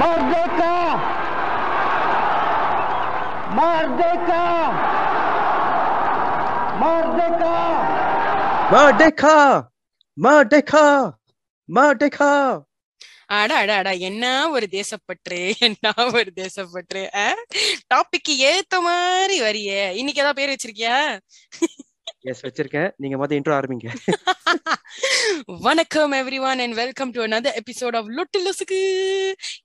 Merdeka! Merdeka! Merdeka! மர்டேக்கா மர்டேக்கா மர்டேக்கா அட அட அட என்ன ஒரு தேசப்பற்று? என்ன ஒரு தேசப்பற்று டாபிக்கு ஏத்த மாதிரி வரியே. இன்னைக்கு ஏதாவது பேர் வச்சிருக்கியா? எஸ் வச்சிருக்கேன். நீங்க மொதல் இன்ட்ரோ ஆரம்பிங்க. வணக்கம் everyone and welcome to another episode of லுட்டிலுசுக்கு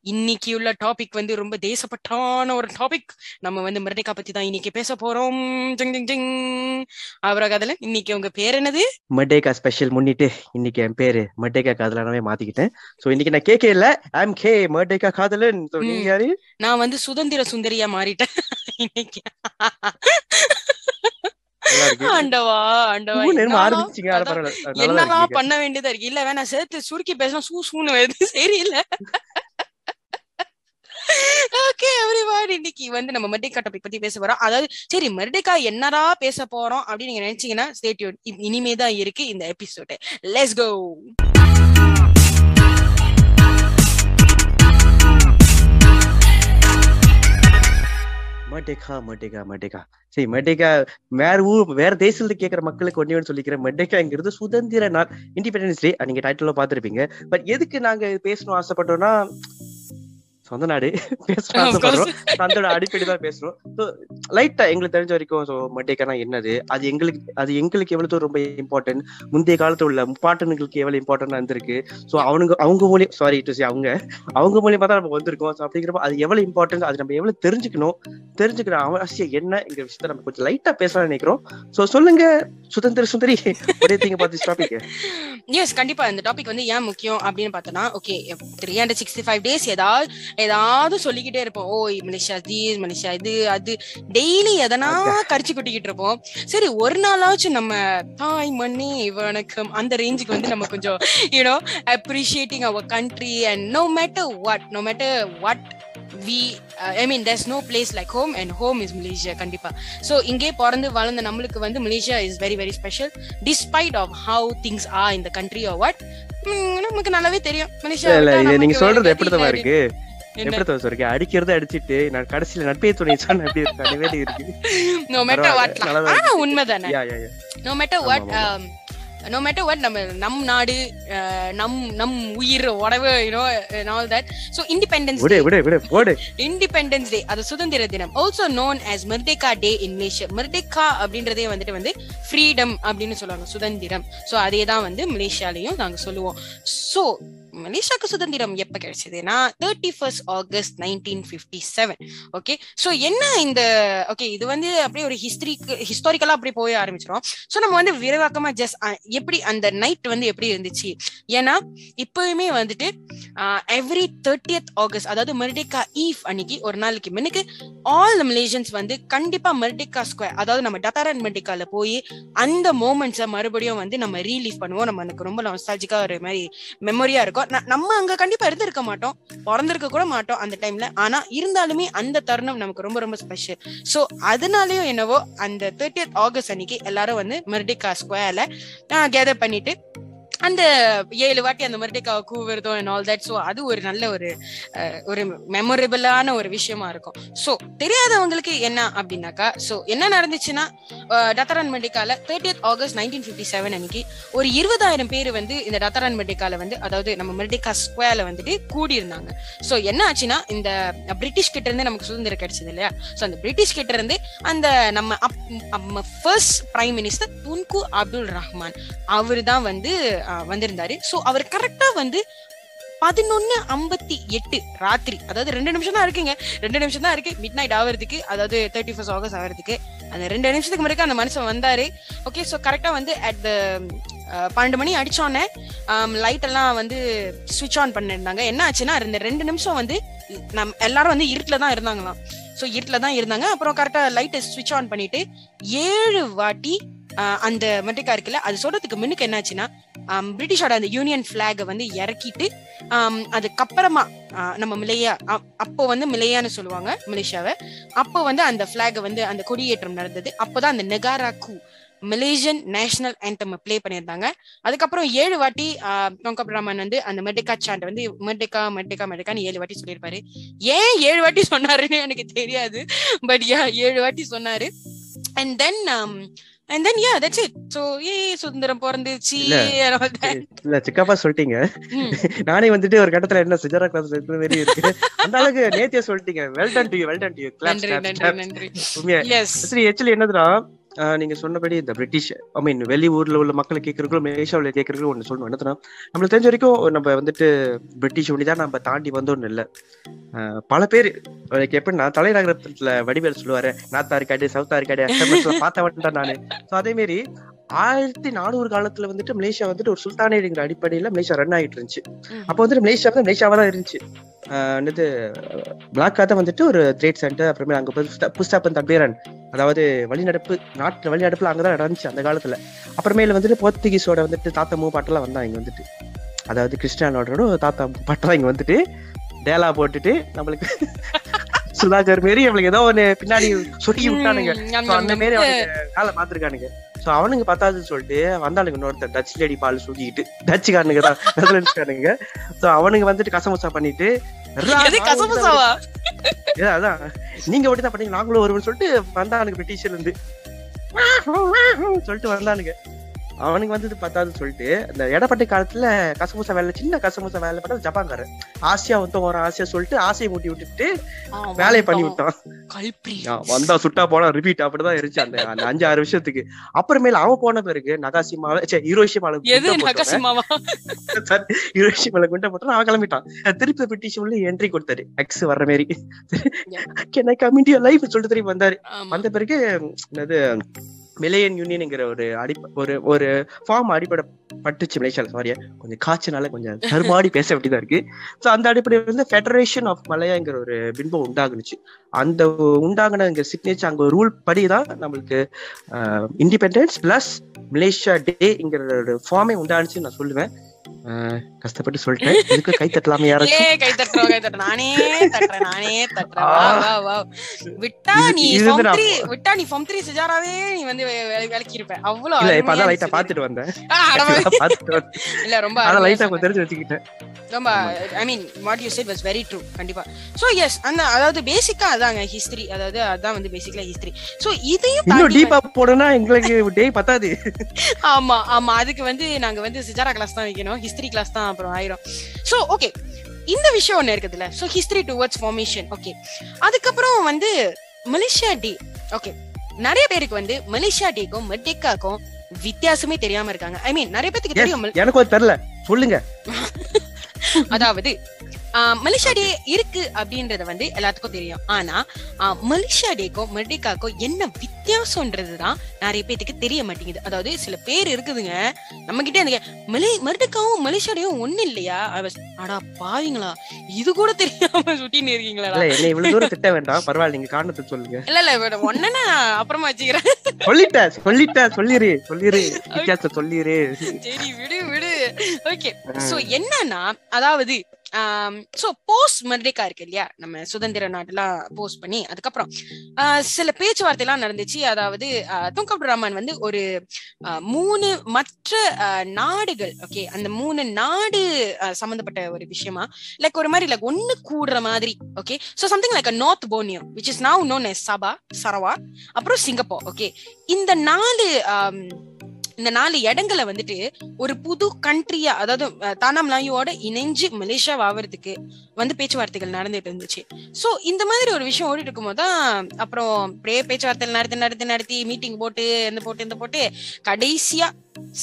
இன்னைக்கு உள்ள டாபிக் வந்து ரொம்ப தேசப்பட்டான ஒரு டாபிக் நம்ம வந்து மிரட்டிக்கா பத்தி தான் இன்னைக்கு பேச போறோம். ஜிங் ஜிங் ஜிங். அவரா கதல இன்னைக்கு உங்க பேர் என்னது? மர்டேக்கா ஸ்பெஷல் முன்னிட்டு இன்னைக்கு என் பேரு மர்டேக்கா காதலனாவே மாத்திக்கிட்டேன். சோ இன்னைக்கு நான் கேக்கே இல்ல. ஐம் கே மர்டேக்கா காதலன். So, நீங்க. யாரு? நான் வந்து சுதந்திர சுந்தரியா மாறிட்டேன். இன்னைக்கு. ஆண்டவா ஆண்டவா. இருக்கு பண்ண வேண்டியதா இருக்கு? இல்ல வேணா சேர்த்து சுருக்கி பேசினா சூ சூன்னு வருது. சரியில்ல. ஓகே எவ்ரிவன் இன்னைக்கு வந்து நம்ம மெர்டேக்கா டாபிக் பத்தி பேச போறோம். அதாவது சரி மெர்டேக்கா என்னடா பேச போறோம் அப்படின்னு நீங்க நினைச்சீங்கன்னா ஸ்டேட்யூன் இனிமே தான் இருக்கு இந்த எபிசோட் லெட்ஸ் கோ மர்டேக்கா மர்டேக்கா மர்டேக்கா சரி மர்டேக்கா வேற ஊர் வேற தேசத்துல கேக்குற மக்களுக்கு ஒண்ணு சொல்லிக்கிறேன். மர்டேக்காங்கிறது சுதந்திர நாள் இண்டிபெண்டன்ஸ் டே நீங்க டைட்டில் பார்த்திருப்பீங்க. பட் எதுக்கு நாங்க பேசணும் ஆசைப்பட்டோம்னா சொந்த நாடு. ஆசைப்படுறோம் அதோட அடிப்படை தான் பேசுறோம். ஸோ லைட்டா எங்களுக்கு தெரிஞ்ச வரைக்கும் ஸோ மர்டேக்கானா என்னது? அது எங்களுக்கு அது எங்களுக்கு எவ்வளவு தூரம் ரொம்ப இம்பார்ட்டன்ட் முந்தைய காலத்துல உள்ள முப்பாட்டனுங்களுக்கு எவ்வளவு இம்பார்ட்டன்ட் இருந்திருக்கு? ஸோ அவனுங்க அவங்க மூலியம் சாரி டு அவங்க அவங்க மூலியமா தான் நம்ம வந்திருக்கோம். ஸோ அப்படிங்கிறப்ப அது எவ்வளவு இம்பார்ட்டன்ட் அது நம்ம எவ்வளவு தெரிஞ்சுக்கணும்? தெரிஞ்சுக்கிற அவசியம் என்னங்கிற விஷயத்த நம்ம கொஞ்சம் லைட்டா பேசலாம்னு நினைக்கிறோம். சோ சொல்லுங்க சுதந்திர சுந்தரி ஒரே திங்க பார்த்து டாபிக் எஸ் கண்டிப்பா. இந்த டாபிக் வந்து ஏன் முக்கியம் அப்படின்னு பார்த்தோம்னா okay three hundred sixty five days ஏதாவது ஏதாவது சொல்லிக்கிட்டே இருப்போம். ஓ மலேசியா தீஸ் மலேசியா இது அது. டெய்லி எதனா கரிச்சு கொட்டிக்கிட்டு இருப்போம். சரி ஒரு நாளாச்சும் நம்ம தாய் மண்ணே வணக்கம் அந்த ரேஞ்சுக்கு வந்து நம்ம கொஞ்சம் you know appreciating our country and no matter what no matter what we I mean there's no place like home and home is Malaysia கண்டிப்பா. ஸோ இங்கே பிறந்து வளர்ந்த நம்மளுக்கு வந்து Malaysia is very very special despite of how things are இந்த country are what நமக்கு நல்லாவே தெரியும். மலேசியா நீங்க சொல்றது எப்படி தான் இருக்கு. எப்படி இருக்கு அடிக்கிறது அடிச்சிட்டு நான் கடைசியில நட்பே துணை சொன்ன எப்படி இருக்கு? நோ மேட்டர் வாட் உண்மைதானே. No matter what. No matter what நம்ம நம் நாடு அஹ், நம் நம் உயிர் உடவு you know all that so independence விடு விடு விடு போடு. இண்டிபெண்டன்ஸ் டே அது சுதந்திர தினம். Also known as Merdeka day in Malaysia அப்படின்றதே வந்துட்டு வந்து ஃப்ரீடம் அப்படின்னு சொல்லுவாங்க. சுதந்திரம். ஸோ அதே தான் வந்து மலேசியாலையும் நாங்க சொல்லுவோம். ஸோ மலேசியாக்கு சுதந்திரம் எப்ப கிடைச்சதுன்னா thirty first August nineteen fifty seven okay so என்ன இந்த ஓகே இது வந்து அப்படியே ஒரு ஹிஸ்டரிக்கு ஹிஸ்டாரிக்கலா அப்படியே போய் ஆரம்பிச்சிடும் ஸோ நம்ம வந்து விரைவாக்கமா ஜஸ்ட் எப்படி அந்த நைட் வந்து எப்படி இருந்துச்சு? ஏன்னா இப்பயுமே வந்துட்டு எவ்ரி தேர்ட்டியத் ஆகஸ்ட் அதாவது மெர்டிகா ஈவ் அன்னைக்கு ஒரு நாளைக்கு முன்னுக்கு ஆல் மலேசியன்ஸ் வந்து கண்டிப்பா மெர்டிகா ஸ்கொயர் அதாவது நம்ம டத்தாரன் மெர்டிகால போய் அந்த மூமெண்ட்ஸை மறுபடியும் வந்து நம்ம ரீலீவ் பண்ணுவோம். நம்ம எனக்கு ரொம்ப நாஸ்டாலஜிக்கா ஒரு மாதிரி மெமரியா இருக்கும். நம்ம அங்க கண்டிப்பா இருந்திருக்க மாட்டோம். பிறந்திருக்க கூட மாட்டோம் அந்த டைம்ல ஆனா இருந்தாலுமே அந்த தருணம் நமக்கு ரொம்ப ரொம்ப ஸ்பெஷல் சோ அதனாலயும் என்னவோ அந்த தேர்ட்டி ஆகஸ்ட் அன்னைக்கு எல்லாரும் வந்து மெர்டிகா ஸ்கொயர்ல கேதர் பண்ணிட்டு அந்த ஏழு வாட்டி அந்த மாதிரி கூவுறதும் அண்ட் ஆல் தட் ஸோ அது ஒரு நல்ல ஒரு ஒரு மெமரபிளான ஒரு விஷயமா இருக்கும். ஸோ தெரியாதவங்களுக்கு என்ன அப்படின்னாக்கா ஸோ என்ன நடந்துச்சுன்னா Dataran மெடிக்கால thirtieth August nineteen fifty seven அன்னைக்கு ஒரு இருபதாயிரம் பேர் வந்து இந்த டத்தரான் மெடிக்கால வந்து அதாவது நம்ம மெடிக்கா ஸ்கொயர்ல வந்துட்டு கூடி இருந்தாங்க ஸோ என்ன ஆச்சுன்னா இந்த பிரிட்டிஷ் கிட்ட இருந்து நமக்கு சுதந்திரம் கிடைச்சது இல்லையா? ஸோ அந்த பிரிட்டிஷ் கிட்ட இருந்து அந்த நம்ம நம்ம first prime minister Tunku Abdul Rahman. அவர் தான் வந்து வந்திருந்தாரு. ஸோ அவர் கரெக்டா வந்து பதினொன்னு ஐம்பத்தி எட்டு ராத்திரி அதாவது ரெண்டு நிமிஷம் தான் இருக்குங்க. ரெண்டு நிமிஷம் தான் இருக்கு. மிட் நைட் ஆகிறதுக்கு அதாவது தேர்ட்டி ஃபர்ஸ்ட் ஆகஸ்ட் ஆகிறதுக்கு அந்த ரெண்டு நிமிஷத்துக்கு முறைக்கு அந்த மனுஷன் வந்தாரு. ஓகே ஸோ கரெக்டா வந்து அட் த பன்னெண்டு மணி அடிச்சோன்னே um, லைட் எல்லாம் வந்து சுவிட்ச் ஆன் பண்ணிருந்தாங்க. என்ன ஆச்சுன்னா இந்த ரெண்டு நிமிஷம் வந்து நம் எல்லாரும் வந்து இருட்டில் தான் இருந்தாங்களாம். ஸோ இருட்டில் தான் இருந்தாங்க. அப்புறம் கரெக்டாக லைட்டை சுவிட்ச் ஆன் பண்ணிட்டு ஏழு வாட்டி அந்த மெட்ரிகா இருக்குல்ல அது சொல்றதுக்கு முன்னுக்கு என்னாச்சுன்னா பிரிட்டிஷோட அந்த யூனியன் பிளாகை வந்து இறக்கிட்டு அதுக்கப்புறமா நம்ம மிலையா அப்போ வந்து மிலையான்னு சொல்லுவாங்க மலேசியாவை. அப்போ வந்து அந்த பிளாகை வந்து அந்த கொடியேற்றம் நடந்தது. அப்போதான் அந்த நெகாரா கூ மலேசியன் நேஷனல் ஆந்தம் ப்ளே பண்ணியிருந்தாங்க. அதுக்கப்புறம் ஏழு வாட்டி டொங்கப் ராமன் வந்து அந்த மெடிக்கா சாண்ட் வந்து மெடிக்கா மெடிக்கா மெடிக்கான்னு ஏழு வாட்டி சொல்லியிருப்பாரு. ஏன் ஏழு வாட்டி சொன்னாருன்னு எனக்கு தெரியாது. பட் யா ஏழு வாட்டி சொன்னாரு. And then and then yeah that's it so a சுதந்திரம் பிறந்துச்சு இல்ல. சிக்காப்பா சொல்லிட்டீங்க. நானே வந்துட்டு ஒரு கட்டத்துல என்ன சிஜரா கிளாஸ் இருக்கிற மாதிரி இருக்கு. அந்த அளவுக்கு நேத்தியே சொல்லிட்டீங்க. Well done to you well done to you நன்றி நன்றி நன்றி. என்னதுன்னா ஆஹ் நீங்க சொன்னபடி இந்த பிரிட்டிஷ் ஐ மீன் வெளியூர்ல உள்ள மக்களை கேட்கறதுக்கும் மலேசியாவில் கேட்கறதுக்கும் ஒண்ணு சொல்லணும் என்னதுன்னா நம்மளுக்கு தெரிஞ்ச வரைக்கும் நம்ம வந்துட்டு பிரிட்டிஷ் ஒண்டி தான் நம்ம தாண்டி வந்தோம்னு இல்ல. ஆஹ் பல பேர் எப்படின்னா தலைநகரத்துல வடிவேல் சொல்லுவாரு நார்த் ஆர்காடு சவுத் ஆர்காடு பார்த்த வேண்டாம் நானு. ஸோ அதே மாதிரி ஆயிரத்தி நானூறு காலத்துல வந்துட்டு மலேசியா வந்துட்டு ஒரு சுல்தானேடுங்கிற அடிப்படையில மலேசியா ரன் ஆகிட்டு இருந்துச்சு. அப்போ வந்துட்டு மலேசியா வந்து மலேசியாவா தான் இருந்துச்சு. என்னது பிளாக்கா தான் வந்துட்டு ஒரு ட்ரேட் சென்டர் அப்புறமே அங்க புஸ்தா- புஸ்தாபன் தம்பேரன் அதாவது வழிநடப்பு நாட்டு வழிநடப்புல அங்கதான் நடந்துச்சு அந்த காலத்துல. அப்புறமேல வந்துட்டு போர்த்துகீஸோட வந்துட்டு தாத்தா மூ பாட்டெல்லாம் வந்தாங்க இங்க வந்துட்டு. அதாவது கிறிஸ்டியானோட தாத்தா பாட்டெல்லாம் இங்க வந்துட்டு டேலா போட்டுட்டு நம்மளுக்கு சுதாகர் மாரி நம்மளுக்கு ஏதோ ஒண்ணு பின்னாடி சொருகி விட்டானுங்க. அந்த. மாரி அவனுங்க வேலை பார்த்திருக்கானுங்க. சோ அவனுங்க பத்தாதுன்னு சொல்லிட்டு வந்தானுங்க இன்னொருத்தர் டச் லேடி பால் சுத்திக்கிட்டு. டச்சுக்காரனுங்க தான். நெதர்லாண்ட்ஸ்காரனுங்க சோ அவனுங்க வந்துட்டு கசமுசா பண்ணிட்டு "ரா, எது நான் கசமுசாவா? ஏ, அதான். நீங்க தான் பண்ணீங்க நாங்களும் வருவோம்னு சொல்லிட்டு வந்தானுங்க பிரிட்டிஷ்ல இருந்து. சொல்லிட்டு வந்தானுங்க. அவனுக்கு வந்தது பத்தாதுன்னு சொல்லிட்டு இந்த எடப்பட்ட காலத்துல கசமுசா வேலை சின்ன கசமுசா வேலை பண்ணா ஜப்பான்காரன். ஆசியா ஒருத்தன் வர ஆசையா சொல்லிட்டு ஆசையை மூட்டி விட்டுட்டு வேலையை பண்ணி விட்டான் வந்தா சுட்டா போனா ரிப்பீட் அப்படிதான் இருந்துச்சு அந்த அந்த அஞ்சு ஆறு விஷயத்துக்கு அப்புறமேல அவன் போன பிறகு நகாசிமால சே ஹிரோஷிமால நகசிமாவா? ஹிரோஷிமால குண்ட போட்டு அவன் கிளம்பிட்டான். திருப்பி பிரிட்டிஷ் உள்ள என்ட்ரி கொடுத்தாரு. எக்ஸ் வர்ற மாதிரி கேன் ஐ லைஃப் சொல்லிட்டு திருப்பி வந்தாரு. வந்த பிறகு என்னது மிலேயன் யூனியன்ங்கிற ஒரு அடி ஒரு ஒரு ஃபார்ம் அடிப்படை பட்டுச்சு மலேசியால சாரி கொஞ்சம் காய்ச்சனால கொஞ்சம் தருமாடி பேச வேண்டியதாக இருக்கு. ஸோ அந்த அடிப்படையில் வந்து ஃபெடரேஷன் ஆஃப் மலையாங்கிற ஒரு பின்பம் உண்டாகுனுச்சு. அந்த உண்டாகின சிக்னேச்சர் அங்கே ரூல் படி தான் நம்மளுக்கு இண்டிபெண்டன்ஸ் பிளஸ் மலேசியா டேங்கிற ஒரு ஃபார்மே உண்டானுச்சுன்னு நான் சொல்லுவேன். கஷ்டப்பட்டு சொல்லிட்டேன். இதுக்கு கை தட்டலாமே யாராச்சும். கை தட்டுறோம் கை தட்டுறோம் நானே தட்டுறேன் நானே தட்டுறேன். வா வா வா. விட்டா நீ ஃபார்ம் விட்டா நீ ஃபார்ம் சிஜாராவே நீ வந்து வே- வே- விளக்கி இருப்ப அவ்வளவு இல்ல இப்ப அருமையா லைட்டா. பாத்துட்டு வந்தேன். பாத்துட்டு இல்ல ரொம்ப அருமையா லைட்டா. கொஞ்சம் தெரிஞ்சு வச்சுக்கிட்டேன். ரொம்ப I mean what you said was very true கண்டிப்பா. சோ எஸ் அந்த அதாவது பேசிக்கா அதாங்க ஹிஸ்டரி அதாவது அதான் வந்து பேசிக்கலா ஹிஸ்டரி சோ இதையும் இன்னும் டீப்பா போனா எங்களுக்கு டே பத்தாது. ஆமா ஆமா. அதுக்கு வந்து நாங்க வந்து சிஜாரா கிளாஸ் தான் வைக்கணும். ஹிஸ்டரி கிளாஸ் தான் அப்புறம் ஆயிரும். சோ ஓகே இந்த விஷயம் ஒண்ணு இருக்குதுல்ல. So history towards formation okay அதுக்கப்புறம் வந்து மலேசியா டே ஓகே நிறைய பேருக்கு வந்து மலேசியா டேக்கும் மெர்டேக்காக்கும் வித்தியாசமே தெரியாம இருக்காங்க. ஐ மீன் நிறைய பேருக்கு தெரியும். எனக்கு தெரியல. சொல்லுங்க. அதாவது மலேசியா டே இருக்கு அப்படின்றது வந்து எல்லாத்துக்கும் தெரியும். ஆனா மலேசியா டேக்கும் மெர்டிகாக்கும் என்ன வித்தியாசம்ன்றதுதான் நிறைய பேத்துக்கு தெரிய மாட்டேங்குது. அதாவது சில பேர் இருக்குதுங்க நம்ம கிட்டே அந்த மலே மெர்டிகாவும் மலேசியா டேவும் ஒண்ணு இல்லையா? அடா பாவீங்களா. இது கூட தெரியாம சுட்டின்னு இருக்கீங்களா? இவ்வளவு தூரம் திட்ட வேண்டாம். பரவாயில்ல நீங்க காரணத்தை சொல்லுங்க. இல்ல இல்ல ஒன்னு அப்புறமா வச்சுக்கிறேன். சொல்லிட்டேன் சொல்லிட்டேன் சொல்லிரு சொல்லிரு. வித்தியாசத்தை சொல்லிரு. சரி விடு விடு. ஓகே சோ என்னன்னா அதாவது சோ போஸ்ட் மெர்டிகா இருக்கு இல்லையா? நம்ம சுதந்திர நாட்டெல்லாம் போஸ்ட் பண்ணி அதுக்கப்புறம் ஆஹ், சில பேச்சுவார்த்தை எல்லாம் நடந்துச்சு. அதாவது துங்கப் ரஹ்மான் வந்து ஒரு மூணு மற்ற நாடுகள் ஓகே அந்த மூணு நாடு சம்மந்தப்பட்ட சம்பந்தப்பட்ட ஒரு விஷயமா? லைக் ஒரு மாதிரி லைக் ஒன்னு கூடுற மாதிரி okay so something like North Borneo which is now known as Sabah Sarawak அப்புறம் சிங்கப்பூர் ஓகே இந்த நாலு இந்த நாலு இடங்களை வந்துட்டு ஒரு புது கண்ட்ரியா அதாவது தானா தானாம் இணைஞ்சு மலேசியா ஆவறதுக்கு வந்து பேச்சுவார்த்தைகள் நடந்துட்டு இருந்துச்சு. சோ இந்த மாதிரி ஒரு விஷயம் ஓடிட்டு இருக்கும்போது தான் அப்புறம் அப்படியே பேச்சுவார்த்தைகள் நடத்தி நடத்தி நடத்தி மீட்டிங் போட்டு இந்த போட்டு இந்த போட்டு கடைசியா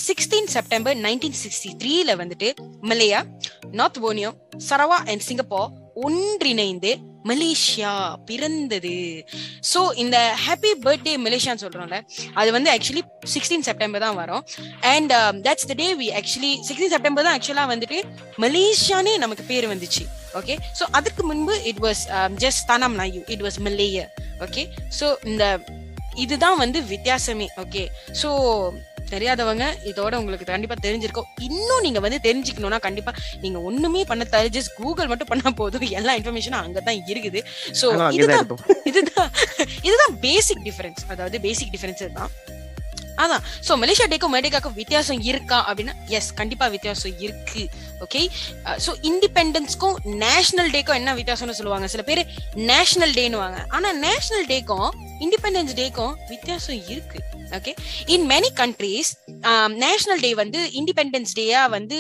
சிக்ஸ்டீன் செப்டம்பர் நைன்டீன் சிக்ஸ்டி த்ரீல வந்துட்டு Malaya North Borneo Sarawak and Singapore ஒன்றிணைந்து மலேசியா பிறந்தது. சோ இந்த ஹாப்பி பர்த்டே மலேசியான்னு சொல்றோம்ல அது வந்து ஆக்சுவலி சிக்ஸ்டீன் செப்டம்பர் தான் வரும். And that's the day we actually sixteen September தான் ஆக்சுவலா வந்துட்டு மலேசியானே நமக்கு பேர் வந்துச்சு. ஓகே சோ அதுக்கு முன்பு இட் வாஸ் ஜஸ்ட் தானாம் நாயு it was Malaya okay so இந்த இதுதான் வந்து வித்தியாசமே. ஓகே சோ தெரியாதவங்க இதோட உங்களுக்கு கண்டிப்பா தெரிஞ்சிருக்கும். இன்னும் நீங்க வந்து தெரிஞ்சுக்கணும்னா கண்டிப்பா நீங்க ஒண்ணுமே பண்ண தேவை ஜஸ்ட் கூகுள் மட்டும் பண்ணா போதும். எல்லா இன்ஃபர்மேஷனும் அங்கதான் இருக்குது. சோ இதுதான் இதுதான் இதுதான் பேசிக் டிஃபரன்ஸ் அதாவது பேசிக் டிஃபரன்ஸ் தான். அதான். ஸோ மலேசியா டேக்கும் மெர்டேக்காக்கும் வித்தியாசம் இருக்கா அப்படின்னா எஸ் கண்டிப்பா வித்தியாசம் இருக்கு. ஓகே ஸோ இண்டிபெண்டன்ஸ்க்கும் நேஷனல் டேக்கும் என்ன வித்தியாசம்னு சொல்லுவாங்க? சில பேர் நேஷனல் டேனுவாங்க ஆனா நேஷனல் டேக்கும் இண்டிபெண்டன்ஸ் டேக்கும் வித்தியாசம் இருக்கு. Okay in many countries national day வந்து இண்டிபெண்டன்ஸ் டேயா வந்து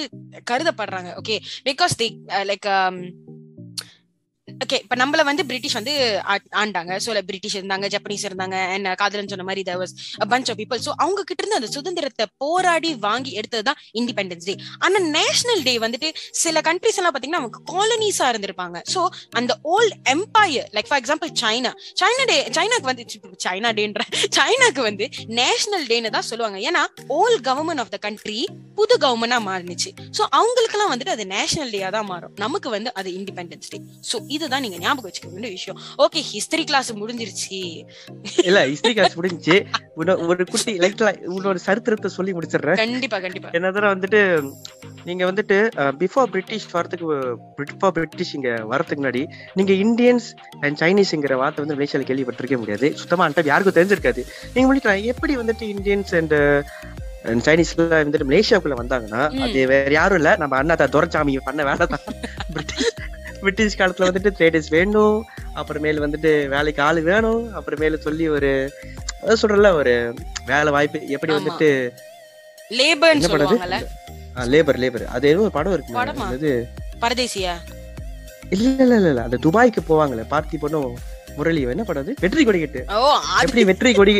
கருதப்படுறாங்க. Okay because they like okay இப்ப நம்மள வந்து பிரிட்டிஷ் வந்து ஆண்டாங்க. சோ பிரிட்டிஷ் இருந்தாங்க ஜப்பனீஸ் இருந்தாங்க அண்ட் காதலன் சொன்ன மாதிரி there was bunch of of so அவங்க கிட்ட இருந்து அந்த சுதந்திரத்தை போராடி வாங்கி எடுத்தது தான் இண்டிபெண்டன்ஸ் டே ஆனா நேஷனல் டே வந்துட்டு சில கண்ட்ரிஸ் எல்லாம் பாத்தீங்கன்னா அவங்க காலனிஸா இருந்திருப்பாங்க. சோ அந்த old empire like for example China China day சைனாக்கு வந்து சைனா டேன்ற சைனாக்கு வந்து நேஷனல் டேன்னு தான் சொல்லுவாங்க. ஏன்னா whole government of the country புது கவர்மெண்டா மாறினுச்சு. சோ அவங்களுக்கு எல்லாம் வந்துட்டு அது நேஷனல் டேயா தான் மாறும். நமக்கு வந்து அது இண்டிபெண்டன்ஸ் டே சோ இதுதான் நீங்க ஞாபகம் வச்சுக்க வேண்டிய விஷயம். ஓகே ஹிஸ்டரி கிளாஸ் முடிஞ்சிருச்சு. இல்ல ஹிஸ்டரி கிளாஸ் முடிஞ்சு ஒரு குட்டி லைக் இன்னொரு சரித்திரத்தை சொல்லி முடிச்சிடுறேன். கண்டிப்பா கண்டிப்பா. என்னதுல வந்துட்டு நீங்க வந்துட்டு பிஃபோர் பிரிட்டிஷ் வரதுக்கு பிஃபோர் பிரிட்டிஷ் இங்க வரதுக்கு முன்னாடி நீங்க இந்தியன்ஸ் அண்ட் சைனீஸ்ங்கிற வார்த்தை வந்து மலேசியால கேள்விப்பட்டிருக்க முடியாது. சுத்தமா அந்த யாருக்கும் தெரிஞ்சிருக்காது. நீங்க முடிக்கலாம். எப்படி வந்துட்டு இந்தியன்ஸ் அண்ட் சைனீஸ்ல வந்துட்டு மலேசியாவுக்குள்ள வந்தாங்கன்னா. அது வேற யாரும் இல்ல. நம்ம அண்ணா தான் துரைசாமி பண்ண வேலை தான் பிரிட்டிஷ் பிரிட்டிஷ் காலத்துல வந்துட்டு ட்ரேடர்ஸ் வேணும் அப்புறமேல் வந்துட்டு வேலைக்கு ஆளு வேணும். அப்புறமேல சொல்லி ஒரு அதான் சொல்றல ஒரு வேலை வாய்ப்பு எப்படி. வந்துட்டு பண்றது? சொல்லுவாங்கல்ல. லேபர் லேபர் அது ஏதோ ஒரு படம் இருக்கு? அது பரதேசியா? இல்ல இல்ல இல்ல இல்ல. அந்த துபாய்க்கு போவாங்களே பார்த்தி பொண்ணும் முரளி என்ன படம் அது? வெற்றி கொடி கட்டு. எப்படி வெற்றி கொடி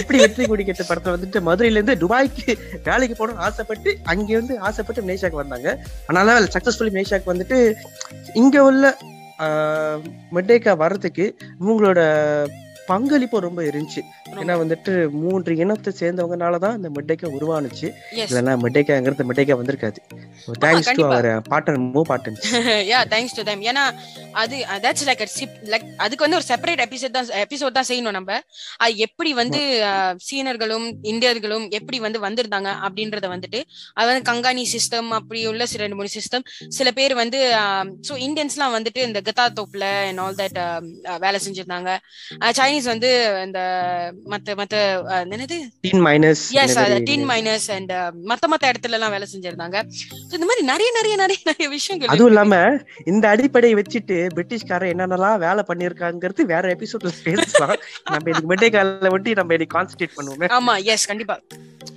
எப்படி வெற்றி கொடி கட்டு படத்துல வந்துட்டு மதுரையில இருந்து துபாய்க்கு வேலைக்கு போகணும்னு ஆசைப்பட்டு அங்க இருந்து ஆசைப்பட்டு மலேசியாக்கு வந்தாங்க. அதனால சக்சஸ்ஃபுல்லி மலேசியாக்கு வந்துட்டு இங்க உள்ள மெட்டேக்கா வர்றதுக்கு இவங்களோட பங்களிப்பு ரொம்ப இருந்துச்சு. ஏன்னா வந்துட்டு மூன்று இனத்தை சேர்ந்தவங்கனாலதான் இந்த மெட்டேக்கா உருவானுச்சு. இல்லைன்னா மெட்டேக்காங்கிறது மெட்டேக்கா வந்திருக்காது. Thanks to. அவர் பாட்டன் மூ பாட்டன் யா தேங்க்ஸ் டு தேம் ஏன்னா அது தட்ஸ் லைக் லைக் அதுக்கு வந்து ஒரு செப்பரேட் எபிசோட் தான் எபிசோட் தான் செய்யணும் நம்ம. அது எப்படி வந்து அஹ், சீனர்களும் இந்தியர்களும் எப்படி வந்து வந்திருந்தாங்க அப்படின்றத வந்துட்டு அது வந்து கங்காணி சிஸ்டம் அப்படி உள்ள சில ரெண்டு மூணு சிஸ்டம் சில பேர் வந்து ஸோ இந்தியன்ஸ்லாம் வந்துட்டு இந்த கத்தா தோப்புல அண்ட் ஆல் தட் வேலை செஞ்சிருந்தாங்க. அஹ், சைனீஸ் வந்து இந்த மத்த மத்த என்னது? Teen minus S teen minus and மத்த மத்த இடத்துல எல்லாம் வேலை செஞ்சிருந்தாங்க. இந்த மாதிரி நிறைய நிறைய நிறைய நிறைய விஷயங்கள் அதுவும். இல்லாம இந்த அடிப்படையை வச்சுட்டு பிரிட்டிஷ்காரன் என்னென்னலாம் வேலை பண்ணிருக்காங்கிறது வேற எபிசோட்ல பேசலாம். நம்ம இதுக்கு மெட்டேக்கால ஒட்டி நம்ம இதுக்கு கான்சென்ட்ரேட் பண்ணுவோமே. ஆமா எஸ் கண்டிப்பா.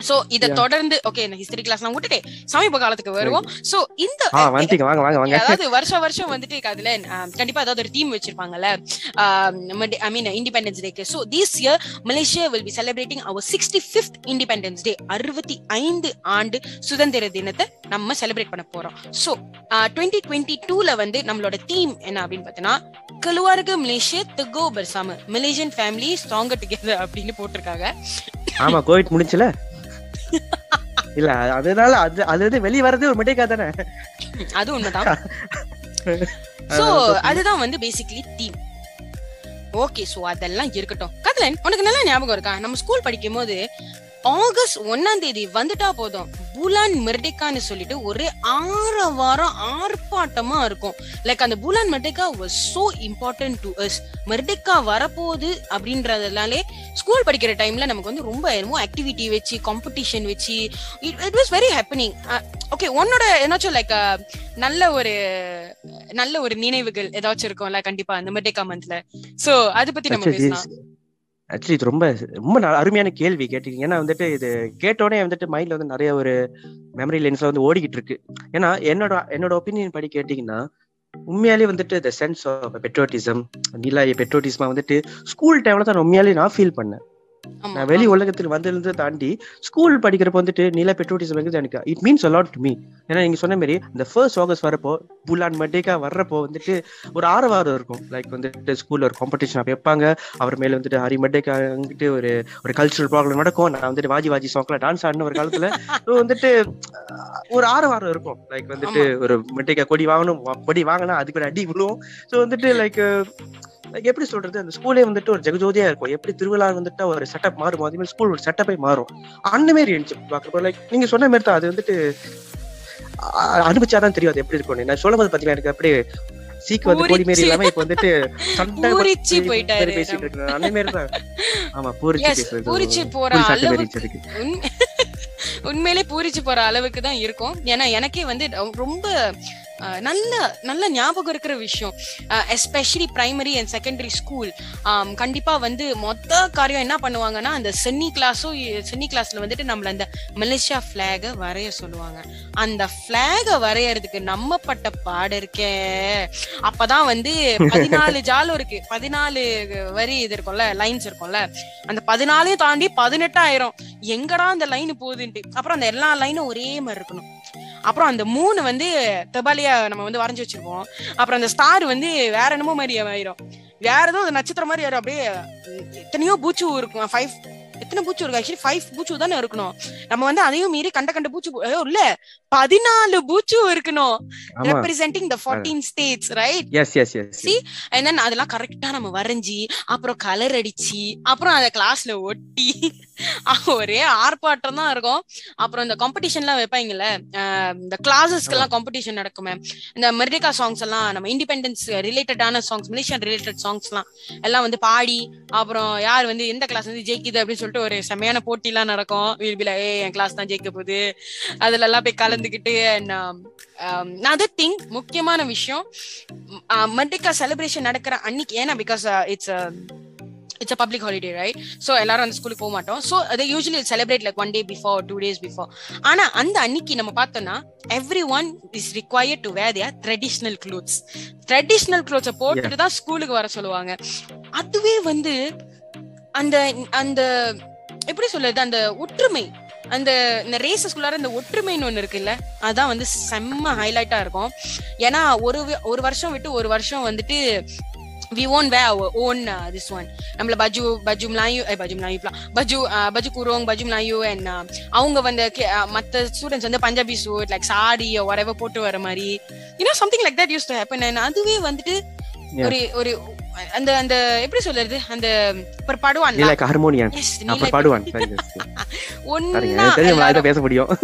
சோ இத. தொடர்ந்து ஓகே இந்த ஹிஸ்டரி கிளாஸ் நான் விட்டுட்டே சமீப காலத்துக்கு வருவோம். சோ இந்த அதாவது வருஷம் வருஷம் வந்துட்டு அதுல கண்டிப்பா ஏதாவது ஒரு தீம் வச்சிருப்பாங்கல்ல. I mean independence take so this year Malaysia will be celebrating our sixty fifth independence day அறுபத்தி ஐந்து ஆண்டு சுதந்திர தினத்தை நம்ம செலிப்ரேட் பண்ண போறோம். சோ டுவெண்ட்டி டுவெண்ட்டி டூல வந்து நம்மளோட தீம் என்ன அப்படின்னு பார்த்தோன்னா Keluarga Malaysia Teguh Bersama Malaysian family stronger together அப்படின்னு போட்டிருக்காங்க. ஆமா கோவிட் முடிஞ்சுல? இல்ல அதனால அது அது வந்து வெளிய வரதே ஒரு மெட்டேக்கா தானே? அது உண்மைதான். சோ அதுதான் வந்து பேசிக்கலி தீம் ஓகே சோ அதெல்லாம் இருக்கட்டும். கதலன் உனக்கு நல்லா ஞாபகம் இருக்கா? நம்ம ஸ்கூல் படிக்கும் போது ஆகஸ்ட் ஒன்னாம் தேதி வந்துட்டா போதும். பூலான் மெர்டிகான்னு சொல்லிட்டு ஒரு ஆறு வாரம் ஆர்ப்பாட்டமா இருக்கும். லைக் அந்த Bulan Merdeka was so important to us Merdeka வரப்போகுது அப்படின்றதுனாலே ஸ்கூல் படிக்கிற டைம்ல நமக்கு வந்து ரொம்ப என்னமோ ஆக்டிவிட்டி வச்சு காம்படிஷன் வச்சு it was very happening okay உன்னோட என்னாச்சும் லைக் நல்ல ஒரு நல்ல ஒரு நினைவுகள் ஏதாச்சும் இருக்கும்ல கண்டிப்பா அந்த மெர்டிகா மந்த்ல சோ அத பத்தி நம்ம பேசலாம். ஆக்சுவலி இது ரொம்ப ரொம்ப அருமையான கேள்வி கேட்டீங்க ஏன்னா வந்துட்டு இது கேட்டோடனே வந்துட்டு மைண்ட்ல வந்து நிறைய ஒரு மெமரி லென்ஸ்ல வந்து ஓடிக்கிட்டு இருக்கு. ஏன்னா என்னோட என்னோட ஒப்பீனியன் படி கேட்டீங்கன்னா உண்மையாலே வந்துட்டு த சென்ஸ் ஆஃப் பெட்ரோட்டிசம் நீலா பெட்ரோட்டிசமா வந்துட்டு ஸ்கூல் டைம்ல தான் உண்மையாலே நான் ஃபீல் பண்ணேன். நான் வெளி ஆமா. உலகத்தில் வந்திருந்து தாண்டி ஸ்கூல் படிக்கிறப்ப வந்துட்டு நில பெட்ரோட்டிசம் எனக்கு it means a lot to me ஏன்னா நீங்க சொன்ன மாதிரி இந்த ஃபர்ஸ்ட் ஆகஸ்ட் வரப்போ புலான் மட்டேக்கா வர்றப்போ வந்துட்டு ஒரு ஆரவாரம் இருக்கும். லைக் வந்துட்டு ஸ்கூல்ல ஒரு காம்படிஷன் வைப்பாங்க. அவர் மேல வந்துட்டு ஹரி மட்டேக்கா வந்துட்டு ஒரு ஒரு கல்ச்சுரல் ப்ரோக்ராம் நடக்கும். நான் வந்துட்டு வாஜி வாஜி சாங்ல டான்ஸ் ஆடின ஒரு காலத்துல வந்துட்டு ஒரு ஆரவாரம் இருக்கும். லைக் வந்துட்டு ஒரு மட்டேக்கா கொடி வாங்கணும் கொடி வாங்கினா அதுக்கு ஒரு அடி விழுவும் ஸோ வந்துட்டு லைக் எப்படி சொல்றது? அந்த ஸ்கூலே வந்துட்டு ஒரு ஜெகஜோதியா இருக்கும். எப்படி திருவிழா வந்துட்டு ஒரு செட்டப் மாறும்? அதே மாதிரி ஸ்கூல் ஒரு செட்டப்பே மாறும். அந்த மாதிரி இருந்துச்சு. பாக்குறப்போ லைக் நீங்க சொன்ன மாதிரி தான் அது வந்துட்டு அனுபவிச்சாதான் தெரியும் அது எப்படி இருக்கும்னு. நான் சொல்லும் போது பாத்தீங்கன்னா எனக்கு அப்படியே சீக்கு வந்து கோழி மாரி. இல்லாம இப்ப வந்துட்டு சண்டை பூரிச்சு போயிட்டாரு பேசிட்டு இருக்காரு அந்த மாதிரி தான். ஆமா பூரிச்சு பூரிச்சு போற அளவுக்கு உண்மையிலே பூரிச்சு போற அளவுக்கு தான் இருக்கும். ஏன்னா எனக்கே வந்து ரொம்ப நல்ல நல்ல ஞாபகம் இருக்கிற விஷயம். Especially primary and secondary school கண்டிப்பா வந்து மொத்த காரியம் என்ன பண்ணுவாங்கன்னா அந்த சென்னி கிளாஸும் சென்னி கிளாஸ்ல வந்துட்டு நம்மள அந்த மலேசியா பிளாக வரைய சொல்லுவாங்க. அந்த பிளாக வரையறதுக்கு நம்ம பட்ட பாடு இருக்கே. அப்பதான் வந்து பதினாலு ஜாலம் இருக்கு. பதினாலு வரி இது இருக்கும்ல லைன்ஸ் இருக்கும்ல. அந்த பதினாலையும் தாண்டி பதினெட்டாயிரம். எங்கடா அந்த லைன் போகுதுன்ட்டு. அப்புறம் அந்த எல்லா லைனும் ஒரே மாதிரி இருக்கணும். அப்புறம் அந்த மூணு வந்து தெபாலியா நம்ம வந்து வரைஞ்சு வச்சிருப்போம். அப்புறம் அந்த ஸ்டார் வந்து வேற என்னமோ மாதிரி ஆயிரும். வேற ஏதோ நட்சத்திரம் மாதிரி ஆயிரும். அப்படியே எத்தனையோ பூச்சு இருக்கும். ஃபைவ் எத்தனை பூச்சு இருக்கு? ஆக்சுவலி ஃபைவ் பூச்சு தானே இருக்கணும். நம்ம வந்து அதையும் மீறி கண்ட கண்ட பூச்சு இல்ல. பதினாலு பூச்சு இருக்கணும். Representing the fourteen states right yes yes yes See? And then அதெல்லாம் கரெக்டா நம்ம வரைஞ்சி அப்புறம் கலர் அடிச்சு அப்புறம் அந்த கிளாஸ்ல ஒட்டி ஒரே ஆர்ப்பாட்டம் தான் இருக்கும். அப்புறம் இந்த காம்படிஷன்லாம் வைப்பாங்கல்ல அஹ் இந்த கிளாஸஸ்க்கு எல்லாம் காம்படிஷன் நடக்குமே. இந்த மெர்டிகா சாங்ஸ் எல்லாம் நம்ம இண்டிபெண்டன்ஸ் ரிலேட்டடான சாங்ஸ் மலேசியன் ரிலேட்டட் சாங்ஸ் எல்லாம் எல்லாம் வந்து பாடி அப்புறம் யார் வந்து எந்த கிளாஸ் வந்து ஜெயிக்குது அப்படின்னு சொல்லிட்டு ஒரு செமையான போட்டி எல்லாம் நடக்கும் வீல்பில ஏ என் கிளாஸ் தான் ஜெயிக்க போகுது. அதுல எல்லாம் போய் கலந்துக்கிட்டு அதர் திங் முக்கியமான விஷயம் மெர்டிகா செலிப்ரேஷன் நடக்கிற அன்னைக்கு ஏன்னா because it's it's a public holiday right so எல்லாரும் அந்த ஸ்கூலுக்கு போக மாட்டோம் ஸோ அதை usually celebrate like one day before two days before ஆனா அந்த அன்னைக்கு நம்ம பார்த்தோம்னா everyone is required to wear their traditional clothes traditional க்ளோத்ஸை போட்டுட்டு தான் ஸ்கூலுக்கு வர சொல்லுவாங்க. அதுவே வந்து அந்த அந்த எப்படி சொல்றது? அந்த ஒற்றுமை. அந்த இந்த ரேசஸ்குள்ளார இந்த ஒற்றுமைன்னு ஒண்ணு இருக்குல்ல அதான் வந்து செம்ம ஹைலைட்டா இருக்கும். ஏன்னா ஒரு ஒரு வருஷம் விட்டு ஒரு வருஷம் வந்துட்டு we own way own this one நம்மள பஜு பஜு மலாயு பஜு மலாயு பஜு பஜு குரோங் பஜு மலாயு அண்ட் அவங்க வந்து மத்த ஸ்டூடெண்ட்ஸ் வந்து Punjabi suit like sari whatever போட்டு வர மாதிரி. You know something like that used to happen and அதுவே வந்துட்டு. ஒரு ஒரு அந்த அந்த எப்படி சொல்றது? அந்த ஒரு படுவான் லைக் ஹார்மோனியன் அப்புறம் பாடுவான். தெரியும் இதை பேச முடியும்.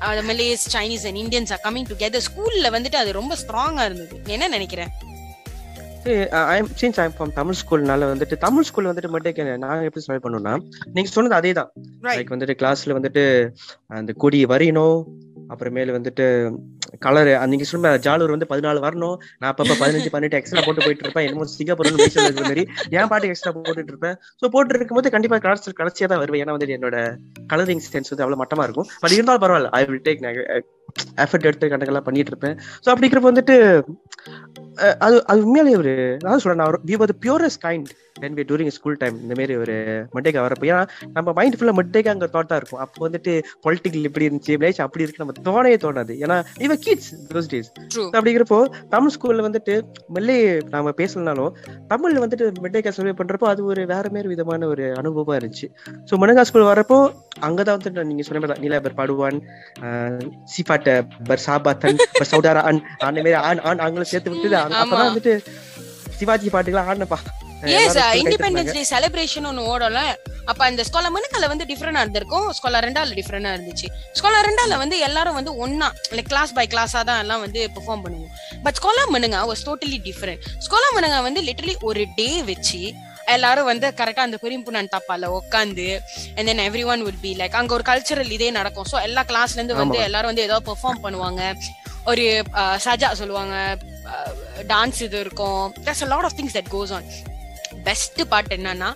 Malays, Chinese and Indians are coming together. ஸ்கூல்ல வந்துட்டு அது ரொம்ப ஸ்ட்ராங்கா இருந்தது. என்ன நினைக்கிறேன்? சின்ஸ் ஐம் ஃப்ரம் தமிழ் ஸ்கூல்னால வந்துட்டு தமிழ் ஸ்கூல் வந்துட்டு மட்டும் நாங்க எப்படி ஸ்டார்ட் பண்ணோம்னா நீங்க சொன்னது அதே தான். லைக் வந்துட்டு கிளாஸ்ல வந்துட்டு அந்த கொடி வரையணும் அப்புறமேல வந்துட்டு கலர் நீங்க சொன்ன ஜாலூர் வந்து பதினாலு வரணும் நான் அப்பப்ப பதினஞ்சு பதினெட்டு எக்ஸ்ட்ரா போட்டு போயிட்டு இருப்பேன் என்னமோ சிங்கப்பூர்னு பேசுறது மாதிரி என் பாட்டு எக்ஸ்ட்ரா போட்டுட்டு இருப்பேன். ஸோ போட்டு இருக்கும்போது கண்டிப்பா கிளாஸ் கடைசியா தான் வருவேன். ஏன்னா வந்து என்னோட கலரிங் சென்ஸ் வந்து அவ்வளவு மட்டமா இருக்கும். பட் இருந்தாலும் பரவாயில்ல ஐ வில் டேக் எஃபர்ட் எடுத்து கணக்கெல்லாம் பண்ணிட்டு இருப்பேன். ஸோ அப்படிங்கிறப்ப வந்துட்டு அஹ், அது அது உண்மையிலேயே ஒரு நான் சொல்றேன் நான் we were purest kind when we during school time இந்த மாதிரி ஒரு மட்டேக்கா வரப்போ. ஏன்னா நம்ம மைண்ட் ஃபுல்லா மட்டேக்காங்கிற தாட் தான் இருக்கும். அப்போ வந்துட்டு பொலிட்டிக்கல் இப்படி இருந்துச்சு விளையாச்சு அப்படி இருக்கு நம்ம தோணவே தோணாது. ஏன்னா இவ கிட்ஸ் தோஸ் டேஸ். அப்படிங்கிறப்போ தமிழ் ஸ்கூல்ல வந்துட்டு மெல்லே நாம பேசலனாலும் தமிழ்ல வந்துட்டு மெட்டேக்கா சர்வே பண்றப்போ அது ஒரு வேற மாதிரி விதமான ஒரு அனுபவமா இருந்துச்சு. ஸோ மனகா ஸ்கூல் வரப்போ அங்கதான் வந்துட்டு நீங்க சொன்ன மாதிரி தான் நீலாபர் பாடுவான் சிபாட்ட பர் சாபாத்தன் பர் சௌதாரா அன் அந்த மாதிரி ஆண் ஆண் ஆண்களை சேர்த்து அங்க- ஆமா. அப்பதான் வந்துட்டு சிவாஜி பாட்டுக்கெல்லாம் ஆடினப்பா எஸ் இண்டிபெண்டன்ஸ் டே செலிப்ரேஷன் ஒன்னு ஓடல அப்ப அந்த ஸ்காலர் மனுக்கல வந்து டிஃப்ரெண்டா இருந்திருக்கும். ஸ்காலர் ரெண்டால டிஃப்ரெண்டா இருந்துச்சு. ஸ்காலர் ரெண்டால வந்து எல்லாரும் வந்து ஒன்னா லைக் கிளாஸ் பை கிளாஸா தான் எல்லாம் வந்து பெர்ஃபார்ம் பண்ணுவோம். பட் ஸ்காலர் மனுங்க வாஸ் டோட்டலி டிஃப்ரெண்ட் ஸ்காலர் மனுங்க வந்து லிட்டரலி ஒரு டே வச்சு எல்லாரும் வந்து கரெக்டா அந்த பெரியம்புனான் தப்பால உட்காந்து and then everyone would be like அங்க ஒரு கல்ச்சரல் இதே நடக்கும். ஸோ எல்லா கிளாஸ்ல இருந்து வந்து. எல்லாரும் வந்து ஏதோ பெர்ஃபார்ம் பண்ணுவாங்க. ஒரு சஜா சொல்லுவாங்க. டான்ஸ் இது இருக்கும். There's a lot of things that goes on. Best part என்னன்னா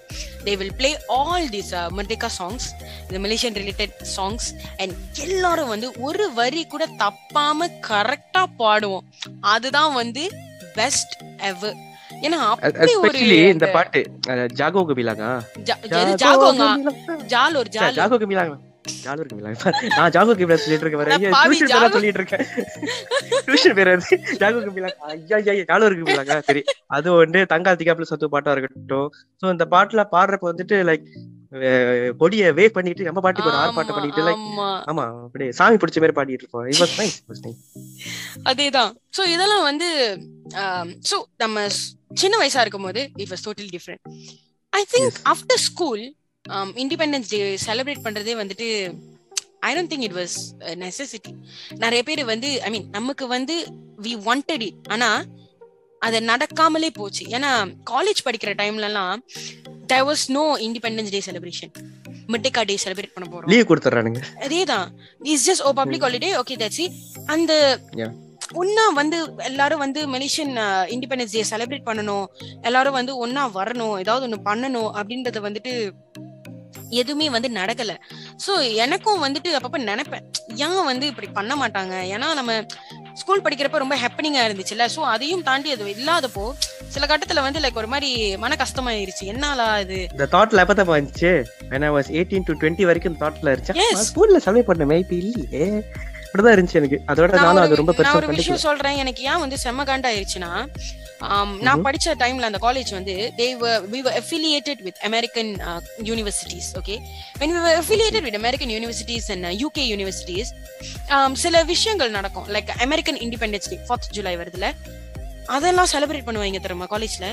they will play all this Merdeka songs இந்த மலேசியன் ரிலேட்டட் சாங்ஸ் அண்ட் எல்லாரும் வந்து ஒரு வரி கூட தப்பாம கரெக்டா பாடுவோம். அதுதான் வந்து பெஸ்ட் எவர் ஏன்னா அப்படி ஒரு இந்த பாட்டு ஜாகோ எது ஜாகோங்க? ஜால் ஒரு ஜால். ஜாகோ கபிலாங்க நான் ஜாகோ கபிலா சொல்லிட்டு இருக்கேன். டியூஷன் பேரா. சொல்லிட்டு இருக்கேன். டியூஷன் பேர் அது ஜாகோ ஐயா ஐயா ஜாலோ கபிலாங்க சரி அது வந்து தங்காத்திகாப்புல சத்து பாட்டா இருக்கட்டும். சோ இந்த பாட்டுல பாடுறப்ப வந்துட்டு லைக் பொடிய வே பண்ணிட்டு நம்ம பாட்டுக்கு ஒரு ஆறு பாட்டை பண்ணிட்டு லைக் ஆமா. அப்படியே சாமி பிடிச்ச மாதிரி பாடிட்டு இருப்போம். It was nice was nice அதேதான். சோ இதெல்லாம் வந்து சோ நம்ம சின்ன வயசா இருக்கும்போது it was totally different I think. After school independence day celebrate பண்றதே வந்துட்டு I don't think it was necessity நிறைய பேர் வந்து ஐ மீன் நமக்கு வந்து வி வாண்டட் இட் ஆனா அது நடக்காமலே போச்சு. ஏன்னா காலேஜ் படிக்கிற டைம்ல எல்லாம் there was no independence day celebration. Merdeka day celebrate பண்ண போறோம். லீவ் கொடுத்துறானுங்க அதேதான். It's just oh public holiday okay that's அந்த Yeah. ஒன்னா வந்து எல்லாரும் வந்து மலேசியன் இண்டிபெண்டன்ஸ் டே செலிப்ரேட் பண்ணணும். எல்லாரும் வந்து ஒன்னா வரணும். ஏதாவது ஒண்ணு பண்ணணும் அப்படின்றத வந்துட்டு எதுவுமே வந்து நடக்கல. சோ எனக்கும் வந்துட்டு அப்பப்ப நினைப்பேன் ஏன் வந்து இப்படி பண்ண மாட்டாங்க? ஏன்னா நம்ம ஸ்கூல் படிக்கிறப்ப ரொம்ப ஹெப்பனிங்கா இருந்துச்சுல்ல. சோ அதையும் தாண்டி அது இல்லாதப்போ சில கட்டத்துல வந்து லைக் ஒரு மாதிரி மன கஷ்டமாயிருச்சு. என்னாலா இது? இந்த தாட்ல எப்ப தான் வந்துச்சு. When I was 18 to 20 வரைக்கும் தாட்ல. இருந்துச்சு? ஸ்கூல்ல சர்வே பண்ணமே இப்ப இல்லையே. அப்படிதான் இருந்துச்சு எனக்கு. அதோட நான் நானும் ஒரு அது ரொம்ப நான் பெருசா ஒரு கண்டிக்கல விஷயம் சொல்றேன். எனக்கு ஏன் வந்து செம்ம காண்டா ஆயிருச்சுன்னா ஆம், நான். படிச்ச டைம்ல அந்த காலேஜ் வந்து they were we were affiliated with American uh, universities okay when we were affiliated with American universities and uh, UK universities um, சில விஷயங்கள் நடக்கும் like American independence day fourth July வருதுல அதெல்லாம் செலிப்ரேட் பண்ணுவாங்க தெரியுமா காலேஜ்ல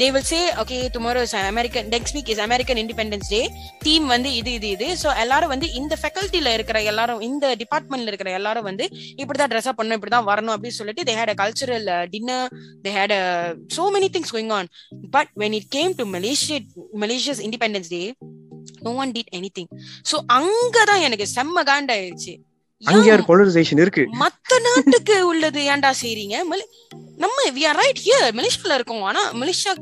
they will say okay tomorrow is American next week is American independence day theme வந்து இது இது இது. ஸோ எல்லாரும் வந்து இந்த ஃபேக்கல்ட்டில இருக்கிற எல்லாரும் இந்த டிபார்ட்மெண்ட்ல இருக்கிற எல்லாரும் வந்து இப்படிதான் ட்ரெஸ் அப் பண்ணணும் இப்படிதான் வரணும் அப்படின்னு சொல்லிட்டு they had a cultural dinner they had so many things going on but when it came to Malaysia Malaysia's independence day no one did anything so அங்கதான் எனக்கு செம்ம காண்ட் ஆயிடுச்சு அங்கே ஒரு போலரைசேஷன் இருக்கு? மத்த நாட்டுக்கு உள்ளது ஏன்டா செய்றீங்க? நம்ம வி ஆர் ரைட் ஹியர் மலேசியால இருக்கோம். ஆனா Malaysia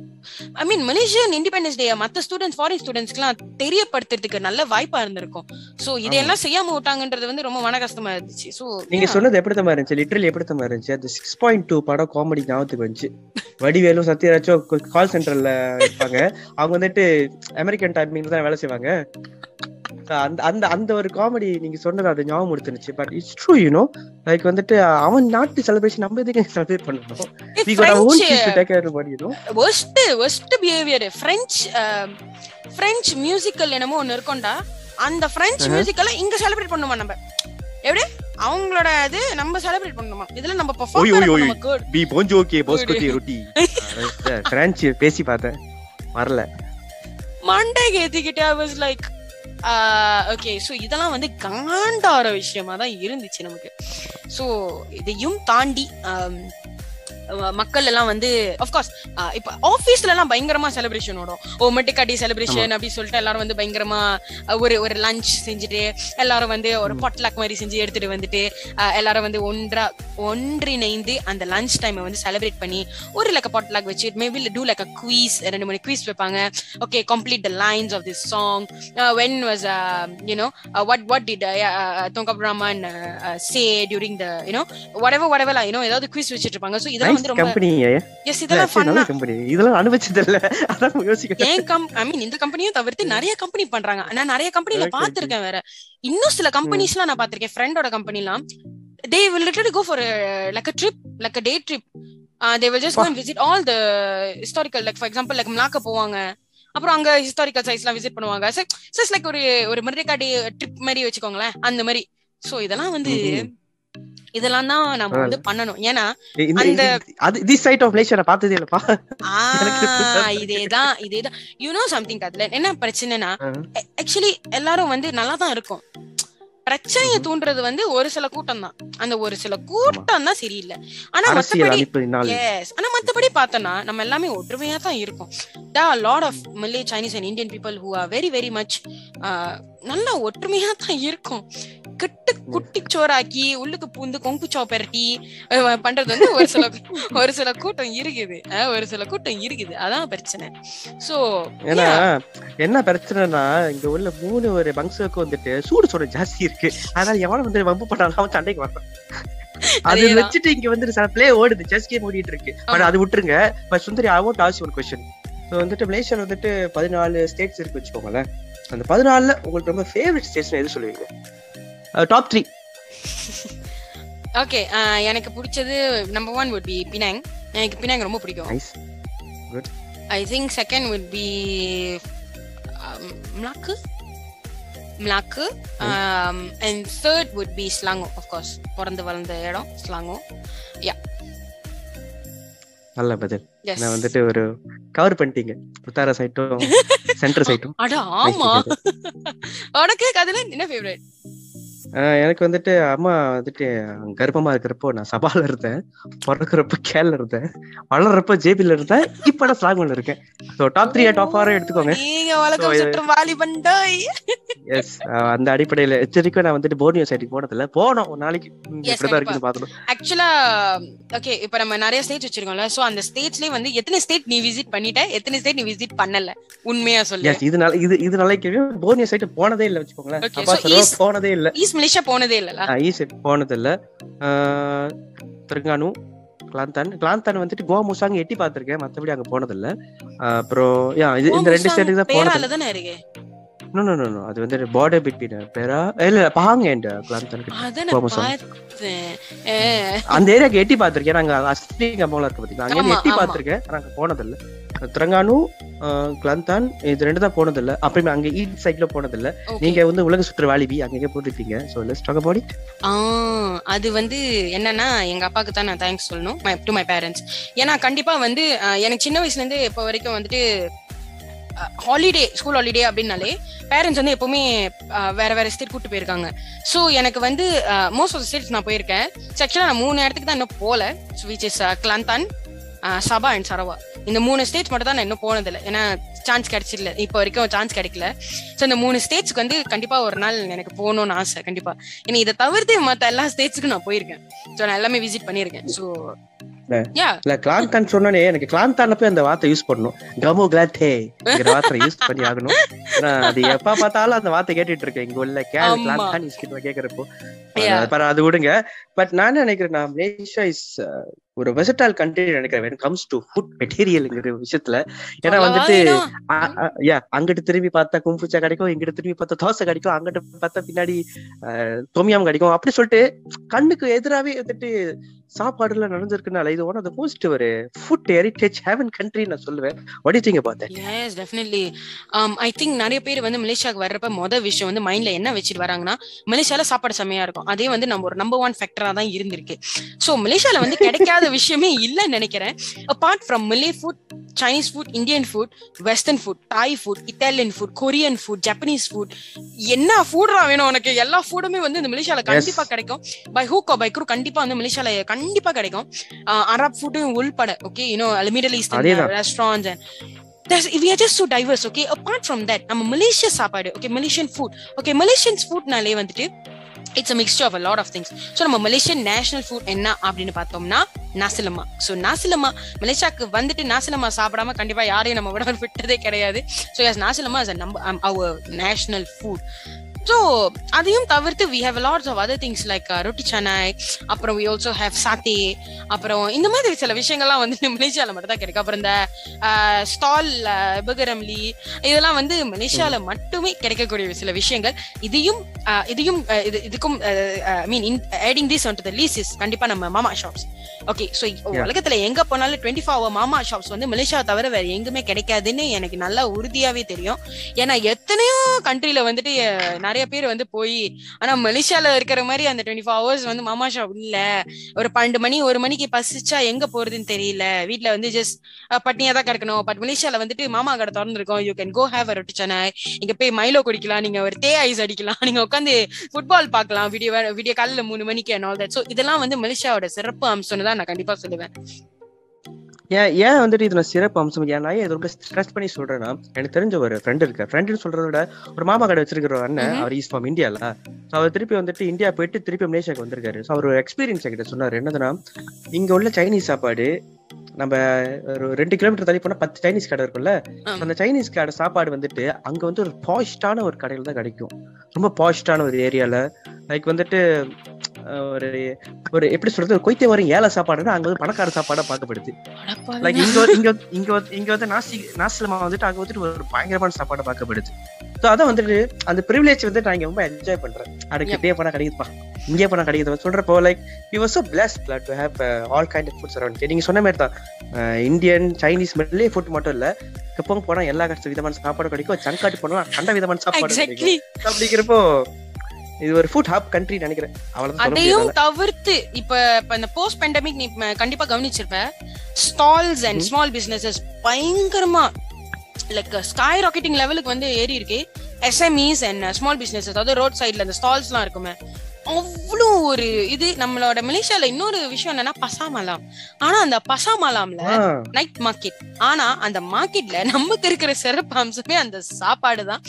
I mean Malaysian independence day மத்த ஸ்டூடெண்ட்ஸ் ஃபாரின் ஸ்டூடெண்ட்ஸ்க்குலாம் தெரியப்படுத்துறதுக்கு நல்ல வாய்ப்பா இருந்திருக்கும். சோ இதையெல்லாம் செய்யாம விட்டாங்கன்றது வந்து ரொம்ப மன கஷ்டமா இருந்துச்சு. சோ நீங்க சொன்னது எப்படி தான் இருந்துச்சு? லிட்டரலி எப்படி தான் இருந்துச்சு? அது சிக்ஸ் பாயிண்ட் டூ படம் காமெடி ஞாபகத்துக்கு வந்துச்சு. வடிவேலும் சத்யராஜும் கால் சென்டர்ல இருப்பாங்க. அவங்க வந்துட்டு அமெரிக்கன் டைமிங்ல தான் வேலை செய்வாங்க? அந்த அந்த அந்த ஒரு காமெடி நீங்க சொன்னது அது ஞாபகம் எடுத்துருச்சு. But it's true you know like வந்துட்டு அவன் நாட்டு செலிப்ரேஷன் நம்ம எதுக்கு செலிப்ரேட் பண்ணணும்? We got our own kids to take care of you know? Worst worst behaviour French French musical என்னமோ ஒண்ணு இருக்கும்டா. அந்த பிரெஞ்ச் Uh-huh. மியூசிக்கலை இங்க செலிப்ரேட் பண்ணுமா நம்ம? எப்படி? அவங்களோட இது நம்ம செலிப்ரேட் பண்ணணுமா இதுல நம்ம பெர்ஃபார்ம். நம்ம good. பி போஞ்சோ ஓகே போஸ்கோட்டி ரொட்டி. பிரான்ச் பேசி பார்த்தேன். வரல. மண்டைக்கு ஏத்திக்கிட்டு I was like okay so இதெல்லாம் வந்து காண்டார விஷயமா தான் இருந்துச்சு நமக்கு. ஸோ இதையும் தாண்டி மக்கள் எல்லாம் வந்து அஃப்கோர்ஸ் இப்ப ஆபீஸ்ல எல்லாம் பயங்கரமா செலிப்ரேஷன் ஓடும். ஓ மெட்டிக்காட்டி செலிப்ரேஷன் அப்படி சொல்லிட்டு எல்லாரும் வந்து பயங்கரமா ஒரு ஒரு லஞ்ச் செஞ்சுட்டு எல்லாரும் வந்து ஒரு பொட்லாக் மாதிரி செஞ்சு எடுத்துட்டு வந்துட்டு எல்லாரும் வந்து ஒன்றா ஒன்றிணைந்து அந்த லஞ்ச் டைமை வந்து செலிப்ரேட் பண்ணி ஒரு லைக் பொட்லாக் வச்சு maybe do like a quiz ரெண்டு மூணு குவீஸ் வைப்பாங்க. You know uh, what what did uh, uh, Tongkap Rahman uh, uh, say during the you know whatever whatever like, you know ஏதாவது quiz வச்சிட்டு இருப்பாங்க. So இதெல்லாம் வந்து ரொம்ப கம்பெனி எஸ் இதெல்லாம் நல்ல ஃபன்னா கம்பெனி இதெல்லாம் அனுபவிச்சது இல்ல அதான் யோசிக்கிறேன். ஏன் கம் ஐ மீன் இந்த கம்பெனியும் தவிர்த்து நிறைய கம்பெனி பண்றாங்க. நான் நிறைய கம்பெனில. பாத்திருக்கேன் வேற. இன்னும் சில கம்பெனிஸ்லாம் நான் பாத்திருக்கேன் ஃப்ரெண்டோட கம்பெனிலாம் they will literally go for a like a trip like a day trip. Uh, they will just go and visit all the historical like for example like Malacca போவாங்க. அப்புறம் அங்க ஹிஸ்டாரிக்கல் சைட்ஸ் எல்லாம் விசிட் பண்ணுவாங்க. So like ஒரு ஒரு மிருதேக்கா day trip மாதிரி வச்சுக்கோங்களேன். அந்த மாதிரி. சோ இதெல்லாம் வந்து. இதெல்லாம் தான் நம்ம வந்து பண்ணணும். ஏன்னா அந்த- அது தி சைட் ஆஃப் மலேசியா நான் பார்த்ததே இல்லப்பா. ஆஹ். இதேதான் இதேதான் யூ நோ சம்திங் அதுல என்ன பிரச்சனைனா. ஆக்சுவலி எல்லாரும் வந்து நல்லா தான் இருக்கும். பிரச்சனையை. தூண்டுறது வந்து ஒரு சில கூட்டம் தான். அந்த ஒரு சில கூட்டம் தான் சரியில்லை. ஆனா மத்தபடி எஸ் ஆனா மத்தபடி பார்த்தோம்னா நம்ம எல்லாமே ஒற்றுமையா தான் இருக்கோம். The lot of Malay Chinese and Indian people who are very very much நல்லா ஒற்றுமையா தான் இருக்கும். கிட்டு குட்டி சோறாக்கி உள்ளுக்கு பூந்து கொங்கு சோ பெரட்டி அஹ், பண்றது வந்து ஒரு சில ஒரு சில கூட்டம் இருக்குது. ஒரு சில கூட்டம் இருக்குது. அதான் பிரச்சனை. சோ ஏன்னா என்ன பிரச்சனைனா இங்க உள்ள மூணு ஒரு பங்ஸுக்கு வந்துட்டு சூடு சோட ஜாஸ்தி இருக்கு. அதனால எவனும் வந்து வம்பு பண்ணாலும் அவன் சண்டைக்கு வரான். அது. வச்சுட்டு இங்க வந்து சில பிளே ஓடுது. செஸ் கேம் ஓடிட்டு இருக்கு. பட் அது விட்டுருங்க. But Sundari I want ask ஒரு கொஸ்டின் வந்துட்டு மலேசியால வந்துட்டு பதினாலு ஸ்டேட்ஸ் இருக்கு வச்சுக்கோங்களேன். அந்த பதினாலுல உங்களுக்கு ரொம்ப ஃபேவரட் ஸ்டேட்ஸ் எது சொல்லுவீங்க? டாப் த்ரீ ஓகே எனக்கு பிடிச்சது number one would be Penang எனக்கு பினாங் ரொம்ப பிடிக்கும். Nice I think second would be Melaka Melaka and third would be Selangor course பிறந்து வளர்ந்த இடம் ஸ்லாங்கோ நல்ல பதில். நான் வந்துட்டு ஒரு கவர் பண்ணிட்டீங்க. உத்தார சைட்டும் சென்டர் சைட்டும். அட ஆமா. உனக்கு அதுல என்ன ஃபேவரட் எனக்கு வந்துட்டு அம்மா வந்துட்டு கர்ப்பமா இருக்கிறப்போ நான் சபால இருந்தேன். பிறக்கிறப்ப கேல இருந்தேன். வளர்றப்ப ஜேபில இருந்தேன். இப்ப நான் ஸ்லாக்மன்ல இருக்கேன். டாப் த்ரீ டாப் ஆரோ எடுத்துக்கோங்க. நீங்க எஸ் அந்த அடிப்படையில எச்சரிக்கை நான் வந்துட்டு போர்னியோ சைட்டுக்கு போனதில்ல. போனோம். ஒரு நாளைக்கு இப்படிதான் இருக்குன்னு பாக்கணும் ஆக்சுவலா ஓகே இப்ப நம்ம நிறைய ஸ்டேட் வச்சிருக்கோம்ல. சோ அந்த ஸ்டேட்ஸ்லயே வந்து எத்தனை ஸ்டேட் நீ விசிட் பண்ணிட்ட? எத்தனை ஸ்டேட் நீ விசிட் பண்ணல? உண்மையா சொல்லு. எஸ் இது நல்ல இது இது கேள்வி போர்னியோ சைட்டு போனதே இல்ல வச்சுக்கோங்களேன். அப்பா போனதே இல்ல. ஈஸ்ட் மலேசியா போனதே இல்லல ஈ சைட் போனது இல்ல திருங்கானு கிளாந்தான் கிளாந்தான் வந்துட்டு கோவா முசாங்க எட்டி பார்த்திருக்கேன். மத்தபடி அங்க போனது இல்ல அப்புறம் இந்த ரெண்டு ஸ்டேட்டுக்கு தான் போனது நோ நோ நோ அது வந்து பார்டர் பிட்வீன் பேரா இல்ல முசாங் பார்த்தேன். அஹ், அந்த ஏரியாக்கு எட்டி பார்த்திருக்கேன். நாங்க அஸ்லி கம்போல இருக்கு பாத்தீங்களா? அங்க எட்டி. பார்த்திருக்கேன். ஆனா அங்க போனது இல்ல திரங்கானு கிளாந்தான் இது ரெண்டு தான் போனது இல்ல அப்புறமே அங்க ஈட் சைட்ல போனது இல்ல okay. நீங்க வந்து உலக சுற்று வாலிபி அங்கங்க போட்டுருப்பீங்க so let's talk about it அது வந்து என்னன்னா எங்க அப்பாக்கு தான் நான் தேங்க்ஸ் சொல்லணும். டு மை பேரண்ட்ஸ் ஏன்னா கண்டிப்பா வந்து எனக்கு சின்ன வயசுல இருந்து இப்போ வரைக்கும் வந்துட்டு ஹாலிடே ஸ்கூல் ஹாலிடே அப்படின்னாலே பேரண்ட்ஸ் வந்து எப்பவுமே வேற வேற ஸ்டேட் கூட்டு போயிருக்காங்க. ஸோ எனக்கு வந்து மோஸ்ட் ஆஃப் ஸ்டேட்ஸ் நான் போயிருக்கேன். ஆக்சுவலாக நான் மூணு இடத்துக்கு தான் இன்னும் போல which is Kelantan Sabah and Sarawak இந்த மூணு ஸ்டேட்ஸ் மட்டும் தான் நான் இன்னும் போனதில்லை. ஏன்னா சான்ஸ் கிடைச்சிடல. இப்போ வரைக்கும் சான்ஸ் கிடைக்கல. ஸோ இந்த மூணு ஸ்டேட்ஸ்க்கு வந்து கண்டிப்பா ஒரு நாள் எனக்கு போகணும்னு ஆசை கண்டிப்பா. ஏன்னா இதை தவிர்த்து மற்ற எல்லா ஸ்டேட்ஸுக்கும் நான் போயிருக்கேன். ஸோ நான் எல்லாமே விசிட் பண்ணியிருக்கேன். ஸோ இல்ல கிளாந்தான் எனக்கு கிளாந்தான போய் அந்த வார்த்தை யூஸ் பண்ணணும். கமோ கிளாத்தே வார்த்தை யூஸ் பண்ணி ஆகணும். அது எப்ப பார்த்தாலும் அந்த வார்த்தை கேட்டுட்டு இருக்கேன். இங்க உள்ள கே. கிளாந்தான் யூஸ் பண்ணி கேக்குறப்போ. அது- விடுங்க. பட் நான் நினைக்கிறேன் நான் மலேசியா இஸ் ஒரு வெசட்டால் கண்ட்ரி நினைக்கிறேன் comes to ஃபுட் மெட்டீரியல்ங்கிற விஷயத்துல. ஏன்னா வந்துட்டு yeah, அங்கிட்டு திரும்பி பார்த்தா கும்புச்சா கிடைக்கும் இங்கிட்டு திரும்பி பார்த்தா தோசை கிடைக்கும் அங்கிட்டு பார்த்தா பின்னாடி தொமியாம் கிடைக்கும். அப்படி சொல்லிட்டு கண்ணுக்கு எதிராவே வந்துட்டு சாப்பாடுல நடந்திருக்குனால இது ஒன் ஆஃப் த மோஸ்ட் ஒரு ஃபுட் ஹெரிட்டேஜ் ஹேவன் கண்ட்ரி நான் சொல்லுவேன். வடி திங்க பார்த்தேன் எஸ் டெஃபினெட்லி ஐ திங்க் நிறைய பேர் வந்து மலேசியாவுக்கு வர்றப்ப மொதல் விஷயம் வந்து மைண்ட்ல என்ன வச்சுட்டு வராங்கன்னா மலேசியால சாப்பாடு செம்மையா இருக்கும். அதே வந்து நம்ம ஒரு நம்பர் ஒன் ஃபேக்டரா தான் இருந்திருக்கு. சோ மலேசியால வந்து கிடைக்காத விஷயமே இல்லைன்னு நினைக்கிறேன். Apart from Malay food Chinese food Indian food western food Thai food Italian food Korean food Japanese food என்ன ஃபுட்ரா வேணும் உனக்கு? எல்லா ஃபுட்டுமே வந்து இந்த மலேசியால கண்டிப்பா கிடைக்கும். பை ஹூக்கோ பை க்ரூ கண்டிப்பா வந்து மலேசியால கண்டிப்பா கிடைக்கும். அரப் ஃபுட்டும் உள்பட okay you know middle east அதேதான். Restaurants and so diverse, okay? Apart from that, நம்ம மலேசியா சாப்பாடு okay Malaysian food okay Malaysians ஃபுட்னாலே வந்துட்டு it's a mixture of a lot of things so நம்ம மலேசியன் நேஷனல் ஃபுட் என்ன அப்படின்னு பார்த்தோம்னா நாசிலமா so நாசிலமா மலேசியாக்கு வந்துட்டு நாசிலமா சாப்பிடாம கண்டிப்பா யாரையும் நம்ம விட விட்டதே கிடையாது. So yes nasi lemak is our national food so அதையும் தவிர்த்து we have lots of other things like roti canai அப்புறம் வி ஆல்சோ ஹேவ் சாத்தே அப்புறம் இந்த மாதிரி சில விஷயங்கள்லாம் வந்து மலேசியால மட்டும் தான் கிடைக்கும். அப்புறம் இந்த ஸ்டால் பகரம்லி இதெல்லாம் வந்து மலேசியால மட்டுமே கிடைக்கக்கூடிய சில விஷயங்கள். இதையும் ஆஹ் இதையும் இது இதுக்கும் mean adding this on to the list is கண்டிப்பா நம்ம மாமா ஷாப்ஸ் ஓகே ஸோ. உலகத்துல எங்க போனாலும் டுவெண்ட்டி ஃபோர் மாமா ஷாப்ஸ் வந்து மலேசியா தவிர வேற எங்குமே கிடைக்காதுன்னு எனக்கு நல்லா உறுதியாவே தெரியும். ஏன்னா எத்தனையோ கண்ட்ரில வந்துட்டு அஹ், நிறைய பேர் வந்து போய் ஆனா மலேசியால இருக்கிற மாதிரி அந்த டுவெண்ட்டி ஃபோர் ஹவர்ஸ் வந்து மாமா ஷாப் இல்ல. ஒரு பன்னெண்டு மணி ஒரு மணிக்கு பசிச்சா எங்க போறதுன்னு தெரியல. வீட்ல வந்து ஜஸ்ட் பட்னியா தான் கிடக்கணும். பட் மலேசியால வந்துட்டு மாமா கடை திறந்துருக்கோம். You can go have roti canai இங்க போய் மைலோ குடிக்கலாம். நீங்க ஒரு தே ஐஸ் அடிக்கலாம். நீங்க உட்காந்து ஃபுட்பால் பார்க்கலாம். வீடியோ வீடியோ காலையில மூணு மணிக்கு அண்ட் ஆல் தட் ஸோ இதெல்லாம் வந்து மலேசியாவோட சிறப்பு அம்சம்னு தான் நான் கண்டிப்பா சொல்லுவேன். ஏன் ஏன் வந்துட்டு இதுல சிறப்பு அம்சம்? ஏன் நான் ஏன் இது ரொம்ப ஸ்ட்ரெஸ் பண்ணி சொல்றேன்னா எனக்கு தெரிஞ்ச ஒரு ஃப்ரெண்ட் இருக்கு. ஃப்ரெண்டுன்னு சொல்றத விட ஒரு மாமா கடை வச்சிருக்கிற அண்ணன். அவர் ஈஸ் ஃப்ரம் இந்தியால So அவர் திருப்பி வந்துட்டு இந்தியா போயிட்டு திருப்பி மலேசியாக்கு வந்திருக்காரு. ஸோ அவர் ஒரு எக்ஸ்பீரியன்ஸ் என்கிட்ட சொன்னாரு. என்னதுன்னா இங்க உள்ள சைனீஸ் சாப்பாடு நம்ம ஒரு ரெண்டு கிலோமீட்டர் தள்ளி போனா பத்து சைனீஸ் கடை இருக்கும்ல. அந்த சைனீஸ் கடை சாப்பாடு வந்துட்டு அங்க வந்து ஒரு பாஸ்டான ஒரு கடையில தான் கிடைக்கும். ரொம்ப பாஸ்டான ஒரு ஏரியால லைக் வந்துட்டு ஒரு ஒரு எப்படி சொல்றது ஒரு கொய்த்தே வரும் ஏழை சாப்பாடுன்னா அங்க வந்து பணக்கார சாப்பாடா பார்க்கப்படுது. லைக் இங்க இங்க இங்க வந்து- இங்க வந்து நாசி நாசிலமா வந்துட்டு அங்க வந்துட்டு ஒரு பயங்கரமான சாப்பாடு பார்க்கப்படுது. ஸோ அதான் வந்துட்டு அந்த ப்ரிவிலேஜ் வந்து நான் இங்க ரொம்ப என்ஜாய் பண்றேன். அதுக்கு இப்படியே போனா கிடைக்குதுப்பா. இங்கே போனா கிடைக்குது. சொல்றப்போ like you was so blessed like, to have uh, all kind of foods around நீங்க சொன்ன மாதிரி தான் இந்தியன் சைனீஸ் மெல்லே ஃபுட் மட்டும் இல்ல எப்பவும் போனா எல்லா கஷ்ட விதமான சாப்பாடு கிடைக்கும். சங்காட்டி போனா கண்ட விதமான சாப்பாடு அப்படிங்கிறப்போ இது ஒரு ஃபுட் ஹாப் கண்ட்ரி நினைக்கிறேன். அவ்வளவுதான் சொல்ல அதையும் தவிர்த்து இப்ப இப்ப இந்த போஸ்ட் பேண்டமிக் நீ கண்டிப்பா கவனிச்சிருப்ப. Stalls and. ஸ்மால் பிசினஸஸ் பயங்கரமா லைக் ஸ்கை ராக்கெட்டிங் லெவலுக்கு வந்து ஏறி இருக்கு எஸ்எம்இஸ் அண்ட் ஸ்மால் பிசினஸ் அதாவது ரோட் சைட்ல அந்த ஸ்டால்ஸ்லாம் இருக்குமே. அவ்வளோ ஒரு இது. நம்மளோட மலேசியால இன்னொரு விஷயம் என்னன்னா பசாமலாம். ஆனா அந்த பசாமலாம்ல நைட் மார்க்கெட் ஆனா அந்த மார்க்கெட்ல நமக்கு இருக்கிற சிறப்பு அம்சமே அந்த சாப்பாடு தான்.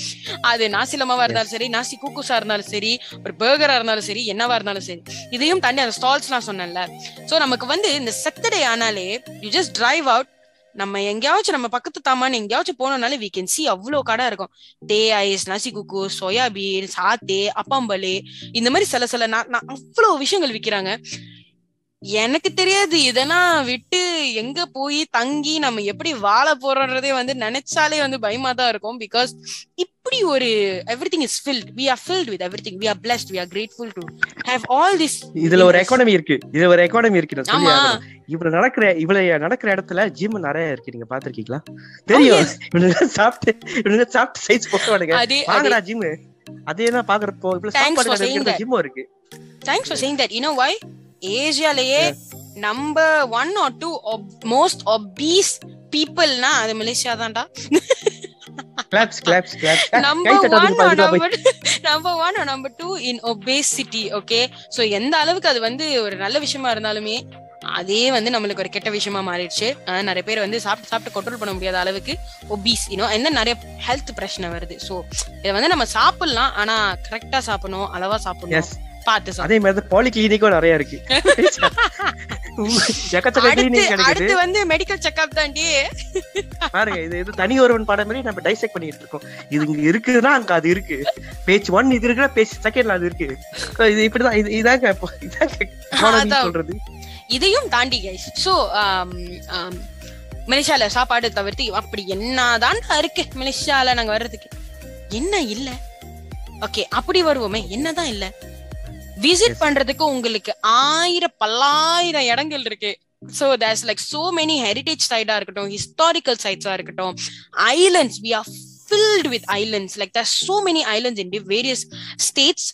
அது நாசிலமாவா இருந்தாலும் சரி நாசி கூக்குசா இருந்தாலும் சரி ஒரு பர்கரா இருந்தாலும் சரி என்னவா இருந்தாலும் சரி இதையும் தாண்டி அந்த ஸ்டால்ஸ் நான் சொன்னேன்ல. சோ நமக்கு வந்து இந்த செட்டர்டே ஆனாலே யூ ஜஸ்ட் டிரைவ் அவுட் நம்ம எங்கேயாச்சும் நம்ம பக்கத்து தாமான்னு எங்கேயாச்சும் போனோம்னாலே வி கேன் சி அவ்வளோ கடை இருக்கும். தே ஐஸ் நசி குக்கு சோயாபீன் சாத்தே அப்பாம்பலே இந்த மாதிரி சில சில நா- அவ்வளோ விஷயங்கள் விக்கிறாங்க. எனக்கு தெரியாது. இதெல்லாம் விட்டு எங்க போய் தங்கி நம்ம எப்படி வாழ போறோன்றதே வந்து நினைச்சாலே வந்து பயமா தான் இருக்கும். பிகாஸ் இப்படி ஒரு everything is filled we are filled with everything we are blessed we are grateful to have all this இதுல ஒரு எக்கானமி இருக்கு. இதுல ஒரு எக்கானமி இருக்கு. நான் சொல்லி. இவ்வளவு நடக்கிற இவ்வளவு நடக்கிற இடத்துல ஜிம் நிறைய இருக்கு. நீங்க பாத்திருக்கீங்களா தெரியும். இவனுங்க சாப்பிட்டு இவனுங்க சாப்பிட்டு சைஸ் அதே வாங்கடா ஜிம் அதே தான் பாக்குறப்போ இவ்வளவு Thanks for சாப்பாடு saying இருக்கிற that. ஜிம்மும் இருக்கு. Thanks for saying that you know why ஏசியாலயே number one or two most obese பீப்புள்னா அது மலேசியா தான்டா claps claps claps number one தட்டாதீங்க பாருங்க போய் number number one number two in obesity okay so எந்த அளவுக்கு அது வந்து ஒரு நல்ல விஷயமா இருந்தாலுமே அதே வந்து நம்மளுக்கு ஒரு கெட்ட விஷயமா மாறிடுச்சு. நிறைய பேர் வந்து சாப்பிட்டு சாப்பிட்டு கண்ட்ரோல் பண்ண முடியாத அளவுக்கு ஒபீஸ் இன்னும் என்ன நிறைய ஹெல்த் பிரச்சனை வருது. சோ இதை வந்து நம்ம சாப்பிடலாம் ஆனா கரெக்டா சாப்பிடணும் அளவா சாப்பிடணும். பார்த்து அதே மாதிரி பாலி கிளினிக்கும் நிறைய இருக்கு. அடுத்து வந்து மெடிக்கல் செக்அப் தாண்டி. பாருங்க இது இது தனி ஒருவன் பாடம் மாதிரி நம்ம டைசெக்ட் பண்ணிட்டு இருக்கோம். இது இங்க இருக்குதுன்னா அங்க அது இருக்கு. பேஜ் ஒன் இது இருக்குன்னா பேஜ் செகண்ட்ல அது இருக்கு. இது இப்படிதான் இது இதாங்க இதாங்க. சொல்றது. இதையும் தாண்டி கைஸ் சோ மலேசியால சாப்பாடு தவிர்த்து அப்படி என்னதான் இருக்கு மலேசியால நாங்க வர்றதுக்கு. என்ன இல்ல? ஓகே அப்படி வருவோமே. என்னதான் இல்ல? விசிட். பண்றதுக்கு உங்களுக்கு ஆயிரம் பல்லாயிரம் இடங்கள் இருக்கு so there's like so many heritage சைடா இருக்கட்டும் ஹிஸ்டாரிக்கல் சைட்ஸா இருக்கட்டும் islands we are filled with islands like there so many islands in various states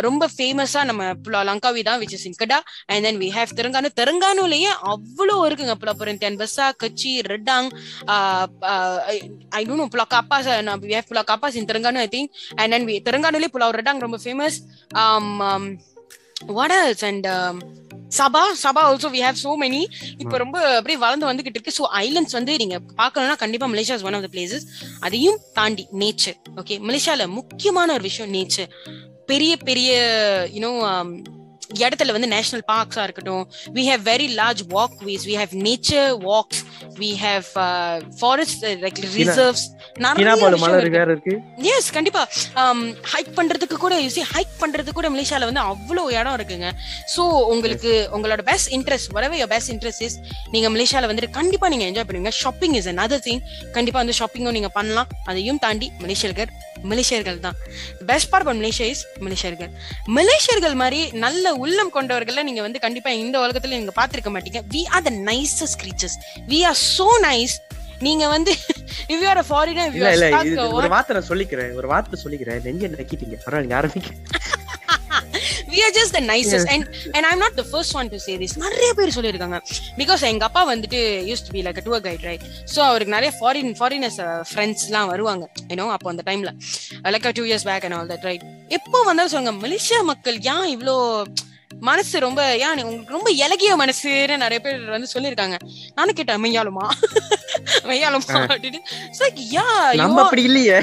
ரொம்ப ஃபேமஸா நம்ம லங்காவி தான் which is in Kedah and then we have Terengganu தெலுங்கானுலயே அவ்வளோ இருக்குங்க புலப்புரந்தியன் பஸ்ஸா கச்சி Redang I don't know Pulau Kapas we have Pulau Kapas in Terengganu I think and then we தெலுங்கானுலயே Pulau Redang ரொம்ப famous what and Sabah Sabah also we have so many இப்போ ரொம்ப அப்படியே வளர்ந்து வந்துகிட்டு இருக்கு. ஸோ ஐலண்ட்ஸ் வந்து நீங்க பார்க்கணும்னா கண்டிப்பா Malaysia one of the places அதையும் தாண்டி நேச்சர் ஓகே மலேசியால முக்கியமான ஒரு விஷயம் நேச்சர் பெரிய பெரிய யூனோ இடத்துல வந்து நேஷனல் பார்க்ஸா இருக்கட்டும். We have very large walkways we have nature walks we have forest like reserves yes கண்டிப்பா. ஹைக் பண்றதுக்கு கூட யூசி ஹைக் பண்றதுக்கு கூட மலேசியால வந்து அவ்வளவு இடம் இருக்குங்க. சோ உங்களுக்கு உங்களோட பெஸ்ட் இன்ட்ரெஸ்ட் வரவே பெஸ்ட் இன்ட்ரெஸ்ட் இஸ் நீங்க மலேசியால வந்துட்டு கண்டிப்பா நீங்க என்ஜாய் பண்ணுவீங்க. ஷாப்பிங் இஸ் another திங் கண்டிப்பா வந்து ஷாப்பிங்கும் நீங்க பண்ணலாம். அதையும் தாண்டி மலேசியர்கள் மலேசியர்கள் தான். Best part of Malaysia is மலேசியர்கள் மலேசியர்கள் மாதிரி நல்ல உள்ளம் கொண்டவர்கள நீங்க வந்து கண்டிப்பா இந்த உலகத்துல நீங்க பாத்திருக்க மாட்டீங்க. We are the nicest creatures. We are so nice நீங்க வந்து இல்ல stuck இது or ஒரு வார்த்தை நான் சொல்லிக்கிறேன். ஒரு வார்த்தை சொல்லிக்கிறேன். நெஞ்ச நக்கிட்டீங்க. பரவாயில்ல ஆரம்பிக்க are just the nicest. And and i'm not the first one to say this. நிறைய பேர் சொல்லியிருக்காங்க. பிகாஸ் எங்க அப்பா வந்துட்டு used to be like tour guide right so அவருக்கு நிறைய ஃபாரின் ஃபாரினர்ஸ் ஃப்ரெண்ட்ஸ் எல்லாம் வருவாங்க. ஏன்னோ அப்போ அந்த டைம்ல like two years back and all that right எப்போ வந்தாலும் சொல்லுங்க மலேசியா மக்கள் ஏன் இவ்வளோ மனசு ரொம்ப ஏன் நீ- உங்களுக்கு ரொம்ப இலகிய மனசுன்னு நிறைய பேர் வந்து சொல்லியிருக்காங்க. நானும் கேட்டேன் மெய்யாலுமா மெய்யாலுமா அப்படின்னு you நம்ம அப்படி இல்லையே.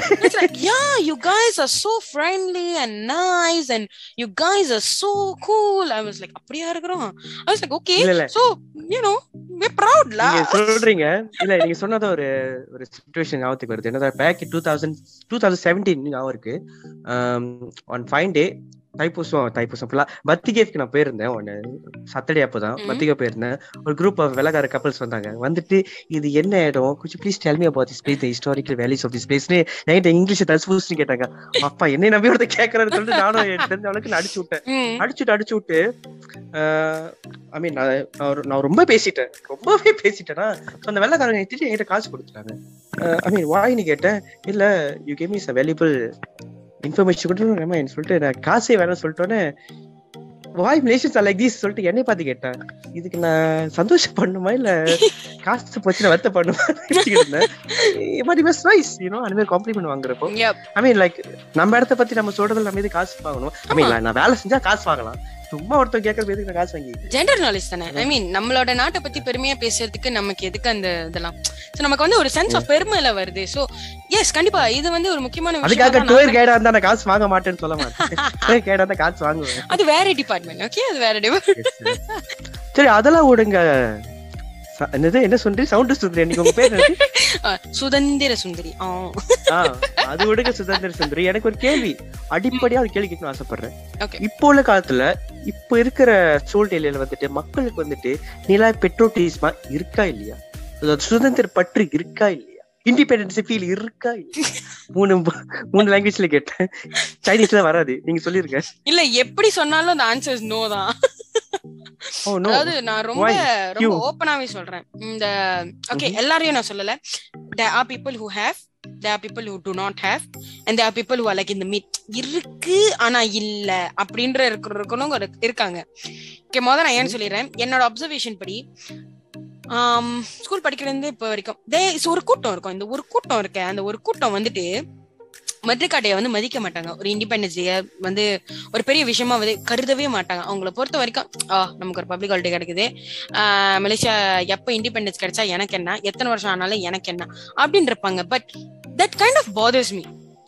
yeah, you guys are so friendly and nice, and you guys are so cool. I was like, அப்படியா இருக்கிறோம்? I was like, okay, இல்ல இல்ல. so you know, we're proud, la. நீங்க சொல்றீங்க. இல்ல நீங்க சொன்னது ஒரு ஒரு சுச்சுவேஷன் ஞாபகத்துக்கு வருது. என்னதா back two thousand two thousand seventeen ஞாபகம் இருக்கு. One fine day Thaipusam Thaipusam ஃபுல்லா பத்திகேஃப்க்கு நான் போயிருந்தேன் ஒன்னு சாட்டர்டே அப்போதான். பத்திகே போயிருந்தேன். ஒரு குரூப் ஆஃப் வெள்ளக்கார கப்பல்ஸ் வந்தாங்க. வந்துட்டு இது என்ன இடம்? கொஞ்சம் please tell me about this place the historical values of this பிளேஸ்னு என்கிட்ட இங்கிலீஷ் தஸ்பூஸ்னு கேட்டாங்க. அப்பா என்னை நம்பி ஒருத்த கேட்கறேன்னு சொல்லிட்டு நானும் தெரிஞ்ச அளவுக்கு நான் அடிச்சு விட்டேன். அடிச்சுட்டு அடிச்சு விட்டு ஐ மீன் நான் ரொம்ப பேசிட்டேன். ரொம்பவே பேசிட்டேன்னா அந்த வெள்ளக்காரங்க என்கிட்ட காசு கொடுத்துட்டாங்க. ஐ மீன் வாயின்னு கேட்டேன். இல்ல you came is valuable information கொடுத்து சொல்லிட்டு நான் காசே வேணாம்னு சொல்லிட்டோன்னே வாய் மலேசியன்ஸ் லைக் திஸ் சொல்லிட்டு என்னை பார்த்து கேட்டேன். இதுக்கு நான் சந்தோஷம் பண்ணுமா இல்ல காசு போச்சுன்னா வருத்த பண்ணுமா? But it was nice you know அந்த மாதிரி காம்ப்ளிமெண்ட் வாங்குறப்போ. ஐ மீன் லைக் நம்ம இடத்த பத்தி நம்ம சொல்றதுல நம்ம எது காசு வாங்கணும்? ஐ மீன் நான் வேலை செஞ்சா காசு வாங்கலாம். சும்மா ஒருத்தர் கேட்கறது எதுக்கு நான் காசு வாங்கி ஜெண்டர் நாலேஜ் தானே. ஐ மீன் நம்மளோட நாட்டை பத்தி பெருமையா பேசுறதுக்கு நமக்கு எதுக்கு அந்த இதெல்லாம்? சோ நமக்கு வந்து ஒரு சென்ஸ் ஆஃப் பெருமையில வருது. சோ எஸ் கண்டிப்பா இது வந்து ஒரு முக்கியமான அதுக்காக டூர் கைடா இருந்தா நான் காசு வாங்க மாட்டேன்னு சொல்ல மாட்டேன். டூர் கைடா இருந்தா காசு வாங்குவேன். அது வேற டிபார்ட்மெண்ட் ஓகே அது வேற டிபார்ட்மெண்ட் சரி அதெல்லாம் விடுங்க. என்னது என்ன சொல்றீங்க சவுண்ட் சுந்தரி இன்னைக்கு உங்க பேர்? சுதந்திர சுந்தரி ஆ. ஆ, அது விடுங்க சுதந்திர சுந்தரி எனக்கு ஒரு கேள்வி. அடிப்படையா ஒரு கேள்வி கேட்கணும் ஆசைப்படுறேன். இப்போ உள்ள காலத்துல இப்ப இருக்கிற சூழ்நிலையில வந்துட்டு மக்களுக்கு வந்துட்டு நிலா பெட்ரோட்டிஸ்மா இருக்கா இல்லையா? அதாவது சுதந்திர பற்று இருக்கா இல்லையா? இண்டிபெண்டன்ஸ் ஃபீல் இருக்கா மூணு மூணு லாங்குவேஜ்ல கேட்டேன். சைனீஸ்ல வராது. நீங்க சொல்லிருங்க. இல்ல எப்படி சொன்னாலும் அந்த ஆன்சர் நோ தான். நோ அதாவது நான் ரொம்ப? ரொம்ப. ஓப்பனாவே சொல்றேன். இந்த ஓகே எல்லாரையும் நான் சொல்லல. There are people who have there are people who do not have and there are people who are like in the mid இருக்கு ஆனா இல்ல அப்படின்ற இருக்கிற இருக்கணும் இருக்காங்க. ஓகே முதல்ல நான் ஏன்னு சொல்லிடுறேன்? என்னோட அப்சர்வேஷன் படி ஸ்கூல் படிக்கிறது இப்போ வரைக்கும். தே ஒரு கூட்டம் இருக்கும். இந்த ஒரு கூட்டம் இருக்க. அந்த ஒரு கூட்டம் வந்துட்டு மதுரைக்காட்டையை வந்து மதிக்க மாட்டாங்க. ஒரு இண்டிபெண்டன்ஸ் டே வந்து ஒரு பெரிய விஷயமா வந்து கருதவே மாட்டாங்க. அவங்கள பொறுத்த வரைக்கும் ஆ நமக்கு ஒரு பப்ளிக் ஹாலிடே கிடைக்குது. ஆஹ் மலேசியா எப்போ இண்டிபெண்டன்ஸ் கிடைச்சா எனக்கு என்ன? எத்தனை வருஷம் ஆனாலும் எனக்கு என்ன? அப்படின்னு இருப்பாங்க. But that kind of bothers me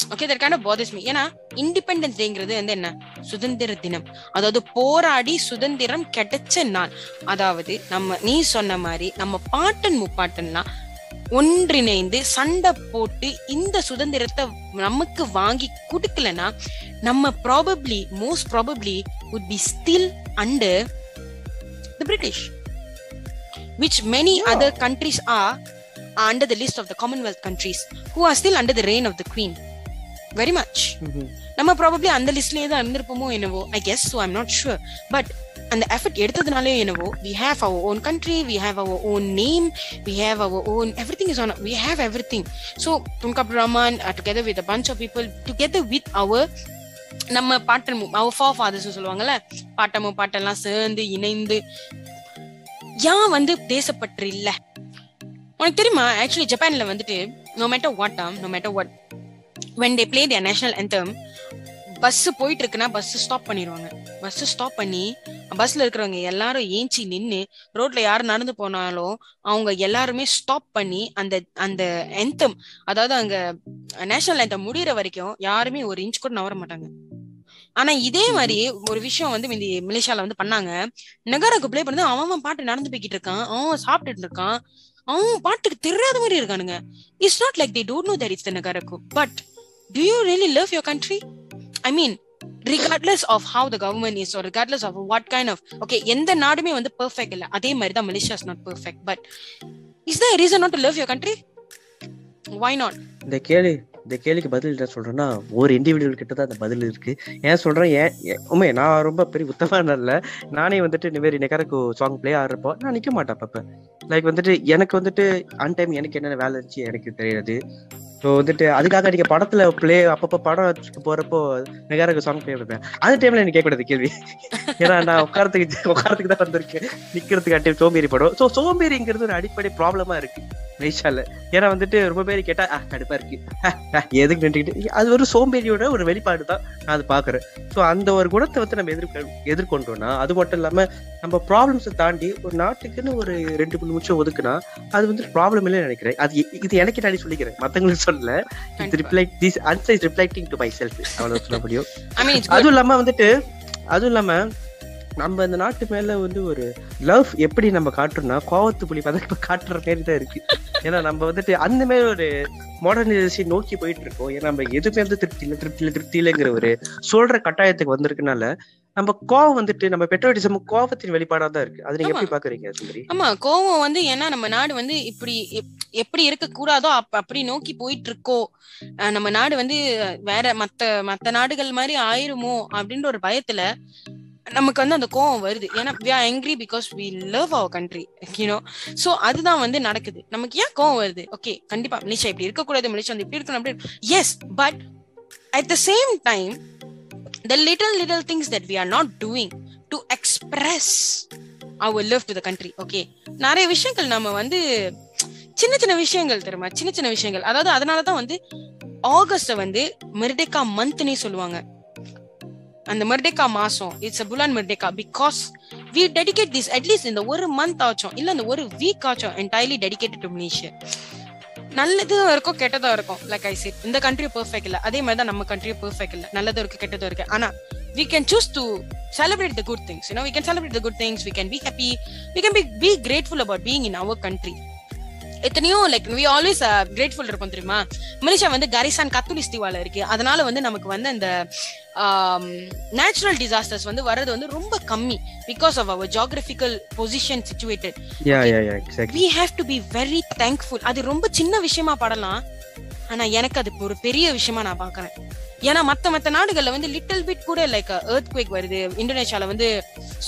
okay that kind of bothers me ஏன்னா இண்டிபெண்டன்ஸ் டேங்கிறது வந்து என்ன சுதந்திர தினம் அதாவது போராடி சுதந்திரம் கிடைச்ச நாள் அதாவது நம்ம நீ சொன்ன மாதிரி நம்ம பாட்டன் முப்பாட்டன்லாம் ஒன்றிணைந்து சண்டை போட்டு இந்த சுதந்திரத்தை நமக்கு வாங்கி கொடுக்கலனா நம்ம probably most probably would be still under the British, which many Yeah. other countries are, are under the list of the Commonwealth countries who are still under the reign of the Queen. Very much நம்ம probably அந்த லிஸ்ட்லயே தான் இருந்திருப்போமோ என்னவோ? I guess so I'm not sure but அந்த effort எடுத்ததுனாலே என்னவோ we have our own country we have our own name we have our own everything is on we have everything so Tunku Abdul Rahman together with bunch of people together with அவர் நம்ம பாட்டன் அவர் ஃபா fathers சொல்லுவாங்கல்ல? பாட்டமும் பாட்டெல்லாம் சேர்ந்து இணைந்து ஏன் வந்து தேசப்பற்று இல்ல? உனக்கு தெரியுமா? ஆக்சுவலி ஜப்பான்ல வந்துட்டு no matter what um no matter what when they play their national anthem bus போயிட்டு இருக்குன்னா பஸ் ஸ்டாப் பண்ணிடுவாங்க பஸ் ஸ்டாப் பண்ணி பஸ்ல இருக்கிறவங்க எல்லாரும் ஏஞ்சி நின்று ரோட்ல யார் நடந்து போனாலும் அவங்க எல்லாருமே ஸ்டாப் பண்ணி அந்த அந்த anthem அதாவது அங்க நேஷனல் anthem முடியிற வரைக்கும் யாருமே ஒரு இன்ச் கூட நவர மாட்டாங்க. ஆனா இதே மாதிரி ஒரு விஷயம் வந்து இந்த மலேசியால வந்து பண்ணாங்க. நகராக்கு ப்ளே பண்ணது அவன் அவன் பாட்டு நடந்து போய்கிட்டு இருக்கான். அவன் சாப்பிட்டுட்டு இருக்கான். அவன் பாட்டுக்கு தெரியாத மாதிரி இருக்கானுங்க. It's not like they don't know that it's the நகரக்கு. But do you really love your country? I mean regardless of how the government is regardless of what kind of okay எந்த நாடுமே வந்து பெர்ஃபெக்ட் இல்லை. அதே மாதிரி தான் Malaysia is not perfect but is the reason not to love your country why not இந்த கேள்வி இந்த கேள்விக்கு பதில் என்ன சொல்றேன்னா ஒரு இண்டிவிஜுவல் கிட்ட தான் அந்த பதில் இருக்கு. ஏன் சொல்றேன்? ஏன் உண்மை நான் ரொம்ப பெரிய உத்தமான இல்ல நானே வந்துட்டு இந்த மாதிரி நெகரக்கு சாங் பிளே ஆடுறப்போ நான் நிக்க மாட்டேன் அப்பப்ப. லைக் வந்துட்டு எனக்கு வந்துட்டு அன் டைம் எனக்கு என்னென்ன வேலை இருந்துச்சு எனக்கு தெரியாது. ஸோ வந்துட்டு அதுக்காக நீங்க படத்துல பிளே அப்பப்போ படம் போறப்போ நெகரக்கு சாங் பிளே பண்ணுவேன் அந்த டைம்ல எனக்கு கேட்கக்கூடாது கேள்வி. ஏன்னா நான் உட்காரத்துக்கு உட்காரத்துக்கு தான் வந்திருக்கேன். நிக்கிறதுக்கு அட்டை சோம்பேறி படம். ஸோ சோம்பேறிங்கிறது ஒரு அடிப்படை ப்ராப்ளமா இருக்கு மலேசியால ஏன்னா வந்துட்டு ரொம்ப பேர் கேட்டா "ஆ, கடுப்பா இருக்கு. எதுக்கு? நின்றுக்கிட்டு அது ஒரு சோம்பேறியோட ஒரு வெளிப்பாடு தான் நான் அது பாக்குறேன் ஸோ அந்த ஒரு குணத்தை வந்து நம்ம எதிர்க்க எதிர்கொண்டோம்னா அது மட்டும் இல்லாம நம்ம ப்ராப்ளம்ஸை தாண்டி ஒரு நாட்டுக்குன்னு ஒரு ரெண்டு மூணு நிமிஷம் ஒதுக்குனா அது வந்து ப்ராப்ளம் இல்லைன்னு நினைக்கிறேன். அது இது எனக்கு நான் சொல்லிக்கிறேன். மத்தவங்களுக்கு இது கண்டிப்பா. Replied this answer is replying to myself அவ்வளவு சொல்ல முடியும் அதுவும் இல்லாம வந்துட்டு அதுவும் இல்லாம நம்ம இந்த நாட்டு மேல வந்து ஒரு லவ் எப்படி நம்ம காட்டுறோம்னா கோவத்து புலி பதக்க காட்டுற மாதிரி தான் இருக்கு. ஏன்னா நம்ம வந்துட்டு அந்த மாதிரி ஒரு மாடர்னைசேஷன் நோக்கி போயிட்டு இருக்கோம். ஏன்னா நம்ம எதுவுமே வந்து திருப்தி இல்லை திருப்தி இல்லை திருப்தி இல்லைங்கிற ஒரு சொல்ற கட்டாயத்துக்கு வந்திருக்கனால நம்ம கோவம் வந்துட்டு நம்ம பெட்ரோட்டிசம் கோவத்தின் வெளிப்பாடா தான் இருக்கு. அது நீங்க. எப்படி பாக்குறீங்க சுந்தரி? ஆமா கோவம் வந்து ஏன்னா நம்ம நாடு வந்து இப்படி எப்- எப்படி இருக்க கூடாதோ அப் அப்படி நோக்கி போயிட்டு இருக்கோ. நம்ம நாடு வந்து வேற மத்த மத்த நாடுகள் மாதிரி ஆயிருமோ அப்படின்ற ஒரு பயத்துல நமக்கு வந்து அந்த கோவம் வருது. ஏன்னா we are angry because we love our country you know. So அதுதான் வந்து நடக்குது. நமக்கு ஏன் கோவம் வருது? ஓகே கண்டிப்பா மலேசியா இப்படி இருக்கக்கூடாது மலேசியா வந்து இப்படி இருக்கணும் அப்படி yes but at the same time the little little things that we are not doing to express our love to the country okay நிறைய விஷயங்கள் நம்ம வந்து சின்ன சின்ன விஷயங்கள் தெரியுமா? சின்ன சின்ன விஷயங்கள். அதாவது அதனாலதான் வந்து ஆகஸ்ட வந்து மெர்டேக்கா மந்த்னே சொல்லுவாங்க. அந்த மெர்டேக்கா மாசம் it's a Phoolan Merdeka because we dedicate this at least இந்த ஒரு மந்த் ஆச்சும் இல்ல இந்த ஒரு வீக் ஆச்சும் என்டையர்லி டெடிகேட்டட் டு மலேசியா நல்லதும் இருக்கும் கெட்டதும் இருக்கும். லைக் ஐ செட் இந்த கண்ட்ரி பெர்ஃபெக்ட் இல்ல. அதே மாதிரி தான் நம்ம கண்ட்ரி பெர்ஃபெக்ட் இல்ல. நல்லதும் இருக்கு கெட்டதும் இருக்கு. ஆனா we can choose to celebrate the good things. You know we can celebrate the good things. We can be happy. We can be be grateful about being in our country. எத்தனையோ like we always grateful இருக்கும் தெரியுமா? Malaysia வந்து கரிசான் கத்துலிஸ் தீவால இருக்கு. அதனால வந்து நமக்கு வந்து அந்த நேச்சுரல் டிசாஸ்டர்ஸ் வந்து வர்றது வந்து ரொம்ப கம்மி because of our geographical position situated we have to be very thankful அது ரொம்ப சின்ன விஷயமா படலாம். ஆனா எனக்கு அது ஒரு பெரிய விஷயமா நான் பாக்குறேன். ஏன்னா மத்த மத்த நாடுகள்ல வந்து லிட்டில் பிட் கூட லைக் எர்த் குவேக் வருது. இந்தோனேஷியால வந்து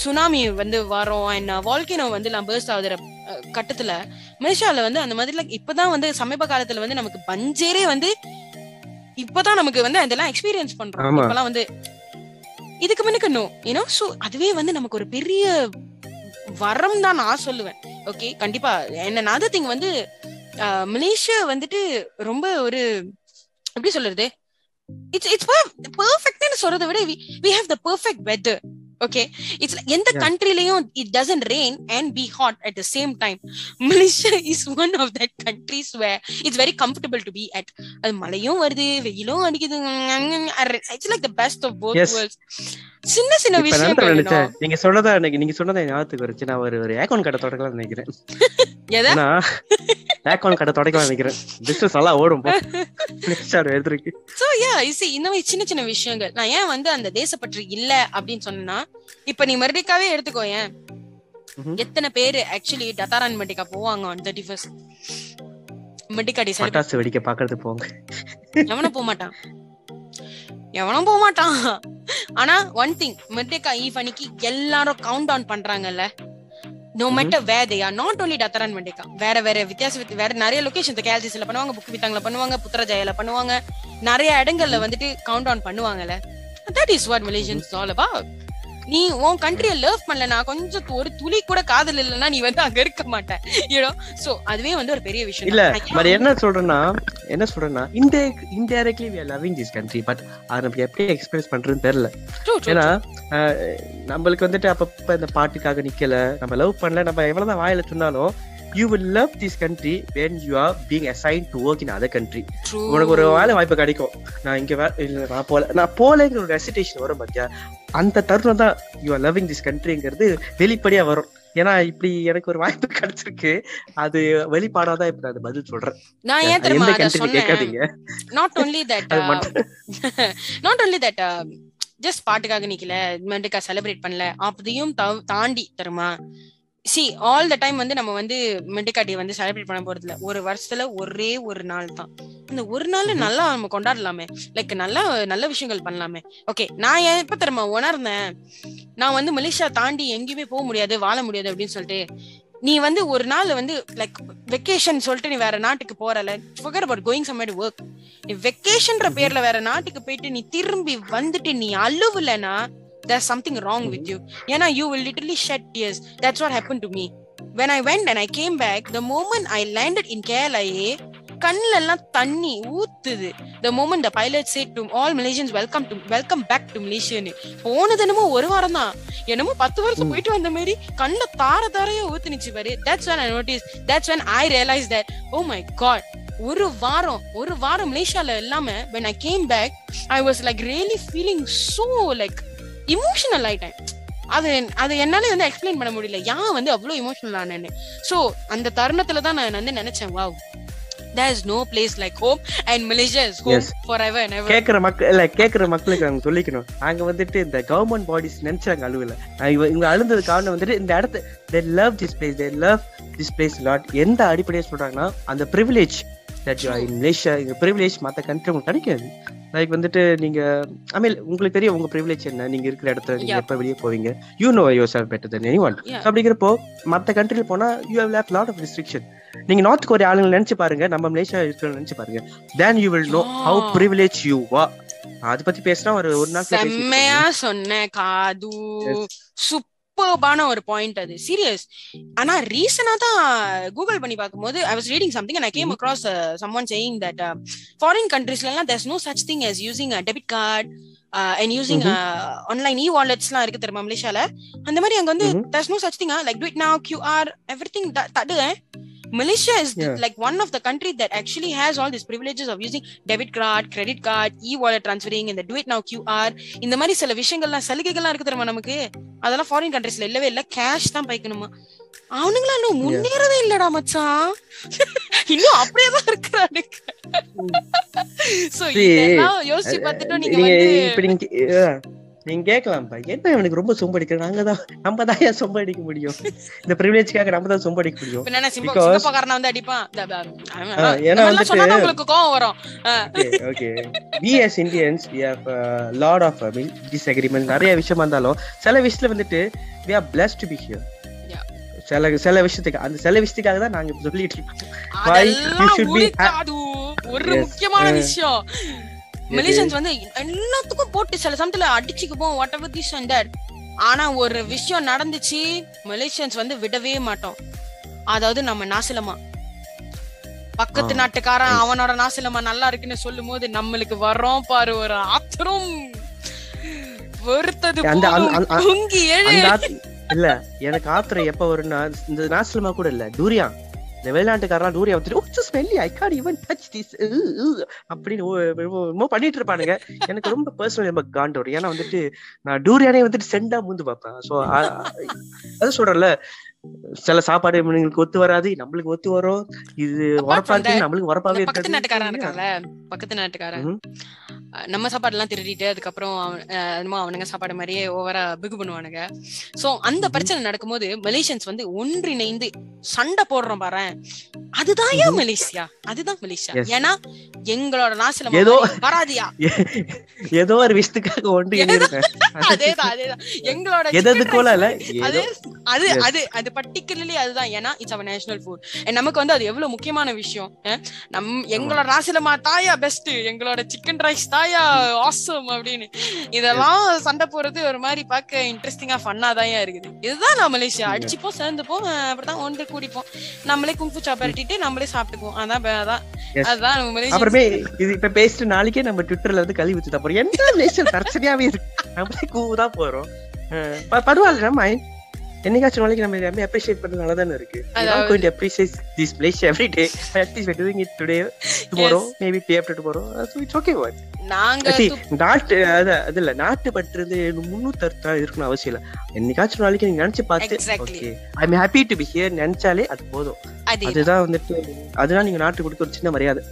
சுனாமி வந்து வரும். அண்ட் வால்கினோ வந்து நான் பேர்ஸ்ட் ஆகுற அஹ், கட்டத்துல மலேசியால வந்து அந்த மாதிரி like இப்பதான் வந்து சமீப காலத்துல வந்து நமக்கு பஞ்சேரே வந்து இப்பதான் நமக்கு வந்து அதெல்லாம் எக்ஸ்பீரியன்ஸ் பண்றோம். இப்பெல்லாம் வந்து இதுக்கு முன்னுக்கு நோ ஏன்னோ சோ அதுவே வந்து நமக்கு ஒரு பெரிய வரம் தான் நான் சொல்லுவேன். ஓகே கண்டிப்பா. என்ன அதர் திங் வந்து மலேசியா வந்துட்டு ரொம்ப ஒரு எப்படி சொல்றது? இட்ஸ் இட்ஸ் பெர்ஃபெக்ட்னு சொல்றதை விட we have the perfect weather okay it's எந்த. கண்ட்ரிலையும் it doesn't rain and be hot at the same time Malaysia is one of that countries way it's very comfortable to be at அது மழையும் வருது வெயிலும் அடிக்குது. It's like the best of both. Worlds சின்ன சின்ன you நீங்க சொன்னதா எனக்கு நீங்க சொன்னதை ஞாபகத்துக்கு வருச்சு நான் ஒரு ஒரு ஏக்கௌண்ட் கடை தொடங்கலாம் நினைக்கிறேன். ஏன்னா ஏக்கௌண்ட் கடை தொடங்கலாம் நினைக்கிறேன். பிசினஸ் நல்லா ஓடும் எடுத்துருக்கு. சோ யா இசி இந்த மாதிரி சின்ன சின்ன விஷயங்கள். நான் ஏன் வந்து அந்த தேசப்பற்று இல்ல அப்படின்னு சொன்னா இப்ப நீ மறுடிக்காவே எடுத்துக்கோ ஏன். எத்தனை பேரு ஆக்சுவலி டத்தாரான் மண்டிகா போவாங்க ஆன் தேர்ட்டி ஃபர்ஸ்ட் மண்டிகாடி செலிப்ரேட் பட்டாசு வெடிக்க பாக்குறது போங்க. எவனும் போக மாட்டான். எவனும் போக மாட்டான். ஆனா ஒன் திங் மெர்டேக்கா ஈவ் அன்னைக்கு எல்லாரும் கவுண்ட் டவுன் பண்றாங்கல்ல no matter way they are not only Dataran Merdeka வேற வேற வித்தியாச வித்தி- வேற நிறைய லொகேஷன் கேல்சிஸ்ல பண்ணுவாங்க புக் வித்தாங்கல பண்ணுவாங்க புத்திரஜாயில பண்ணுவாங்க. நிறைய இடங்கள்ல வந்துட்டு கவுண்ட் டவுன் பண்ணுவாங்கல்ல that is what Malaysians all about நீ உன் கண்ட்ரிய லவ் பண்ணலனா கொஞ்சம் ஒரு துளி கூட காதல் இல்லைன்னா நீ வந்து அங்க இருக்க மாட்ட. யூனோ சோ அதுவே வந்து ஒரு பெரிய விஷயம். இல்ல. நான் பட் என்ன சொல்றேன்னா என்ன சொல்றேன்னா இந்த indirectly we are loving this country but அதை நமக்கு எப்படி எக்ஸ்பிரஸ் பண்றதுன்னு தெரியல. ஏன்னா நம்மளுக்கு வந்துட்டு அப்பப்ப இந்த பாட்டுக்காக நிக்கல நம்ம லவ் பண்ணல நம்ம எவ்வளவுதான் வாயில சொன்னாலும் you will love this country when you are being assign to work in other country. உனக்கு ஒரு வேலை வாய்ப்பு கிடைக்கும். நான் இங்க இல்ல நான் போல நான் போலங்கிற ஒரு ரெசிடேஷன் வரும் பாத்தியா? அந்த தருணம் தான் யூ ஆர் லவ்விங் திஸ் கண்ட்ரிங்கிறது வெளிப்படையா வரும். ஏன்னா இப்படி எனக்கு ஒரு வாய்ப்பு கிடைச்சிருக்கு. அது வெளிப்பாடாதான் இப்ப நான் அது பதில் சொல்றேன். நான் ஏன் தெரியுமா அதை சொன்னேன்? Not only that not only that just பாட்டுக்காக நிக்கல மெண்டுக்கா செலிப்ரேட் பண்ணல தா- தாண்டி தருமா? சி ஆல் த டைம் வந்து நம்ம வந்து மெண்டிகா டே வந்து செலிப்ரேட் பண்ண போறது இல்ல ஒரு வருஷத்துல ஒரே ஒரு நாள் தான். அந்த ஒரு நாள். நல்லா நம்ம கொண்டாடலாமே. லைக் நல்லா நல்ல விஷயங்கள் பண்ணலாமே. ஓகே நான் எப்ப தெரியுமா உணர்ந்தேன்? நான் வந்து மலேசியா தாண்டி எங்கேயுமே போக முடியாது வாழ முடியாது அப்படின்னு சொல்லிட்டு. நீ வந்து ஒரு நாள் வந்து லைக் வெக்கேஷன் சொல்லிட்டு நீ வேற நாட்டுக்கு போறல. Forget about going somewhere to work. நீ வெக்கேஷன்ற. பேர்ல வேற நாட்டுக்கு போயிட்டு நீ திரும்பி வந்துட்டு நீ அழுவலனா there's something wrong with you ஏன்னா you will literally shed tears that's what happened to me when i went and i came back the moment i landed in KLIA கண்ணுல எல்லாம் தண்ணி ஊத்துது the moment the pilot said to all malaysians welcome to welcome back to malaysia ன்னு போனது என்னமோ ஒரு வாரம் தான் என்னமோ பத்து வருஷம் ம். போயிட்டு வந்த மாதிரி கண்ணுல தார தாரையா ஊத்துனுச்சு பாரு that's when i noticed that's when i realized that oh my god ஒரு வாரம் ஒரு வாரம் மலேசியால இல்லாம when i came back i was like really feeling so like emotional ஆயிட்டேன். அது அது என்னால வந்து எக்ஸ்பிளைன் பண்ண முடியல. ஏன் வந்து அவ்வளவு இமோஷனல் ஆனேன்னு. சோ அந்த தருணத்துல தான் நான் வந்து நினைச்சேன் wow there is no place like home and malaysia is home Yes. forever and ever. கேக்குற மக்கள் இல்ல கேக்குற மக்களுக்கு நாங்க சொல்லிக்கணும். நாங்க வந்துட்டு இந்த கவர்மெண்ட் பாடிஸ் நினைச்சாங்க அழுவல. இவங்க அழுந்தது காரணம் வந்துட்டு இந்த இடத்த they love this place they love this place a lot. எந்த அடிப்படையை சொல்றாங்கன்னா அந்த that you are in Malaysia இந்த privilege மத்த கண்ட்ரி உங்களுக்கு கிடைக்காது. லைக் வந்துட்டு நீங்க ஐ மீன் உங்களுக்கு தெரியும் உங்க privilege என்ன? நீங்க இருக்கிற இடத்துல நீங்க. எப்ப வெளியே போவீங்க? You know yourself better than anyone. அப்படிங்கிறப்போ மத்த கண்ட்ரில போனா you have lab lot of restriction நீங்க நார்த் கொரியா ஆளுங்க நினைச்சு பாருங்க நம்ம மலேசியா இருக்கிற நினைச்சு பாருங்க. Then you will know how Ah. privileged you are. அது பத்தி பேசினா ஒரு ஒரு நாள் செம்மையா சொன்ன காது. சூப்பர்பான ஒரு பாயிண்ட் அது. சீரியஸ் ஆனா ரீசனா தான் கூகுள் பண்ணி பார்க்கும்போது I was reading something and I came across someone saying that foreign கண்ட்ரீஸ்ல எல்லாம் there's no such thing as using debit card and using online e வாலெட்ஸ்லாம் இருக்கு தெரியுமா மலேசியால? அந்த மாதிரி அங்க வந்து. There's no such thing like to it now QR everything that Malaysia is Yeah. like one of the country that actually has all these privileges of using debit card, credit card, e-wallet transferring, இந்த do it now QR இந்த மாதிரி சில விஷயங்கள்லாம் சலுகைகள்லாம் இருக்கு தெரியுமா நமக்கு? அதெல்லாம் foreign கண்ட்ரீஸ்ல இல்லவே இல்ல. கேஷ் தான் பைக்கணுமா அவனுங்களா இன்னும் முன்னேறவே இல்லடா மச்சான். இன்னும் அப்படியே தான் இருக்கிறானுங்க சோ இதெல்லாம் யோசிச்சு பார்த்துட்டு நீங்க வந்து நீங்க கேட்கலாம்ப்பா என்ன இவனுக்கு ரொம்ப சொம்படிக்கிற நாங்க தான் நம்ம தான் ஏன் சொம்படிக்க முடியும்? இந்த பிரிவிலேஜ்க்காக நம்ம தான் சொம்படிக்க முடியும் வந்து அடிப்பான். ஏன்னா வந்துட்டு- okay we as Indians we have lot of disagreement நிறைய விஷயமா இருந்தாலும் சில விஷயத்துல வந்துட்டு we are blessed to be here. சில சில விஷயத்துக்கு அந்த சில விஷயத்துக்காக தான் நாங்க சொல்லிட்டு இருக்கோம். ஒரு. முக்கியமான விஷயம். மலேசியன்ஸ் வந்து எல்லாத்துக்கும் போட்டு சில சமயத்துல அடிச்சுக்குப்போம் whatever this and that ஆனா ஒரு விஷயம் நடந்துச்சு மலேசியன்ஸ் வந்து விடவே மாட்டோம். அதாவது நம்ம நாசிலமா. பக்கத்து நாட்டுக்காரன். அவனோட நாசிலமா நல்லா இருக்குன்னு சொல்லும் போது நம்மளுக்கு வர்றோம் பாரு ஒரு ஆத்திரம். வெறுத்தது இல்ல எனக்கு ஆத்திரம் எப்ப வரும்னா இந்த நாசிலமா கூட இல்ல. டூரியான். இந்த வெளிநாட்டுக்காரெல்லாம் டூரியா வந்துட்டு smelly I got even touch this அப்படின்னு பண்ணிட்டு இருப்பானுங்க எனக்கு ரொம்ப பர்சனல் ரொம்ப காண்ட் வரும் ஏன்னா வந்துட்டு நான் டூரியானே வந்துட்டு செண்டா முந்து பார்ப்பேன். சோ அது சொல்றேன்ல. சில சாப்பாடு இவனுங்களுக்கு ஒத்து வராது நம்மளுக்கு ஒத்து வரும். இது உரப்பா இருக்கு நம்மளுக்கு உரப்பாவே பக்கத்து நாட்டுக்காரன் பக்கத்து நாட்டுக்காரன். நம்ம சாப்பாடு எல்லாம் திருடிட்டு அதுக்கப்புறம் என்னமோ அவனுங்க சாப்பாடு மாதிரியே ஓவரா பிகு பண்ணுவானுங்க. சோ அந்த பிரச்சனை நடக்கும்போது மலேசியன்ஸ் வந்து ஒன்றிணைந்து சண்டை போடுறோம் பாரு அதுதான் ஏன் மலேசியா? அதுதான் மலேசியா. ஏன்னா எங்களோட நாசில ஏதோ- வராதியா ஏதோ ஒரு விஷயத்துக்காக ஒன்று அதேதான் அதேதான். எங்களோட எது ஏதோ. அது அது. அது அது பர்டிகுலர்லி அதுதான். ஏன்னா இட்ஸ் அவர் நேஷனல் ஃபுட் நமக்கு வந்து அது எவ்வளவு முக்கியமான விஷயம் நம் எங்களோட ராசிலமா தாயா பெஸ்ட் எங்களோட சிக்கன் ரைஸ் தாயா ஆசம் அப்படின்னு. இதெல்லாம் சண்டை போறது ஒரு மாதிரி பார்க்க இன்ட்ரெஸ்டிங்கா ஃபன்னா தான் இருக்குது. இதுதான் நான் மலேசியா. அடிச்சுப்போம் சேர்ந்துப்போம் அப்படிதான் ஒன்று கூடிப்போம் நம்மளே குங்ஃபு சாப்பிட்டுட்டு நம்மளே சாப்பிட்டுக்குவோம். அதான் அதான். அதுதான் நம்ம மலேசியா அப்புறமே இது இப்ப பேசிட்டு நாளைக்கே நம்ம ட்விட்டர்ல வந்து கழுவி வச்சுட்டு அப்புறம் என்ன ரிலேஷன் பிரச்சனையாவே இருக்கு? நம்மளே கூதான் போறோம். பரவாயில்ல நம்ம என்னைக்காச்சும் நாளைக்கு நம்ம எல்லாமே அப்ரிஷியேட் பண்ணது நல்லதானே இருக்கு. Going to appreciate this place every day. At least we're doing it today tomorrow maybe day after tomorrow. Uh, so it's okay what? நாங்க நாட்டு அது அது இல்ல நாட்டு பற்றுறது முன்னூத்தி இருக்கணும் அவசியம் இல்ல. என்னைக்காச்சும் நாளைக்கு நீங்க நினைச்சு பார்த்து. Okay I am happy to be here நினைச்சாலே அது போதும். அதே அதுதான் வந்துட்டு அதுதான் நீங்க நாட்டு கொடுக்க ஒரு சின்ன மரியாதை.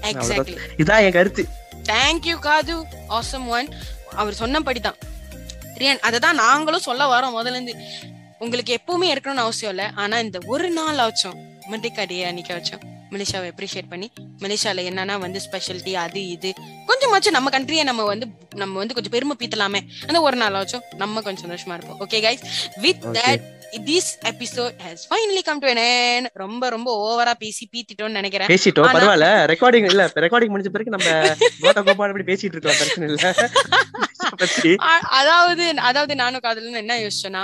இதான் என் கருத்து. தேங்க்யூ காது ஆசம் ஒன் அவர் சொன்னபடிதான். ரியன் அததான் நாங்களும் சொல்ல வரோம் முதல்ல இருந்து. உங்களுக்கு எப்பவுமே இருக்கணும்னு அவசியம் இல்ல. ஆனா இந்த ஒரு நாள் ஆச்சும் மண்டிக்கா டே அன்னைக்கு ஆச்சும் மலேசியாவை அப்ரிஷியேட் பண்ணி மலேசியால என்னன்னா வந்து ஸ்பெஷாலிட்டி அது இது கொஞ்சமாச்சும் நம்ம கண்ட்ரியை நம்ம வந்து நம்ம வந்து கொஞ்சம் பெருமை பீத்தலாமே. அந்த ஒரு நாள் ஆச்சும் நம்ம கொஞ்சம் சந்தோஷமா இருப்போம். Okay guys with. That this episode has finally come to an ரொம்ப ரொம்ப ஓவரா பேசி பீத்திட்டோம்னு நினைக்கிறேன். பேசிட்டோம். பரவாயில்ல. ரெக்கார்டிங் இல்ல ரெக்கார்டிங் முடிஞ்ச பிறகு நம்ம கோட்டா கோபால் அப்படி பேசிட்டு இருக்கோம். பிரச்சனை இல்ல. அதாவது அதாவது நானும் காதலும் என்ன யோசிச்சேன்னா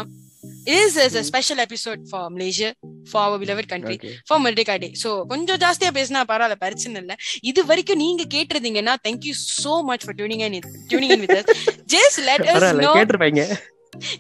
is is a special episode for Malaysia for our beloved country Okay. For Merdeka day so கொஞ்சம் ஜாஸ்தியா பேசினா பரவாயில்ல பிரச்சனை இல்ல. இது வரைக்கும் நீங்க கேட்டிருந்தீங்கன்னா thank you so much for tuning in tuning in with just let us பரவாயில்ல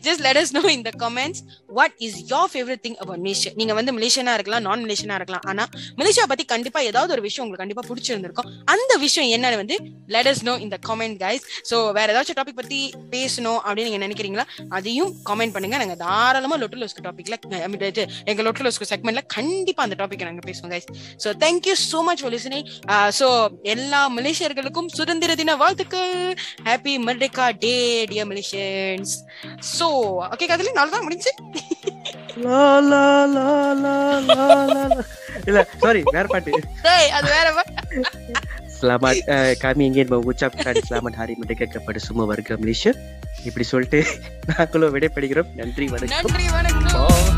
ஜஸ்ட் லெட் அஸ் நோ இந்த comments in is comments what thing your favorite நீங்க வந்து மலேசியனா இருக்கலாம் நான் மலேசியனா இருக்கலாம். ஆனா மலேசியா பத்தி கண்டிப்பா ஏதாவது ஒரு விஷயம் உங்களுக்கு கண்டிப்பா பிடிச்சிருந்திருக்கும். அந்த விஷயம் என்னன்னு வந்து லெட் அஸ் நோ இந்த கமெண்ட் கைஸ் guys. வேற ஏதாச்சும் டாபிக் பத்தி பேசணும் அப்படின்னு நீங்க நினைக்கிறீங்களா? அதையும் கமெண்ட் பண்ணுங்க. நாங்க தாராளமா லொட்டுலோஸ்க்கு டாபிக்ல எங்க லொட்டுலோஸ்க்கு செக்மெண்ட்ல கண்டிப்பா அந்த டாபிக் நாங்க பேசுவோம் guys so thank you so much for listening listening. எல்லா மலேசியர்களுக்கும் சுதந்திர தின வாழ்த்துக்கள். Happy Merdeka day dear Malaysians so okay கதலி நாலு தான் முடிஞ்சு. லா, லா, லா, லா, லா, லா. இல்ல சாரி வேற பாட்டு. டேய் அது வேற வா- Selamat uh, kami ingin mengucapkan selamat hari merdeka kepada semua warga Malaysia. இப்படி சொல்லிட்டு நாங்களும் விடைபெறுகிறோம். நன்றி வணக்கம். நன்றி வணக்கம்.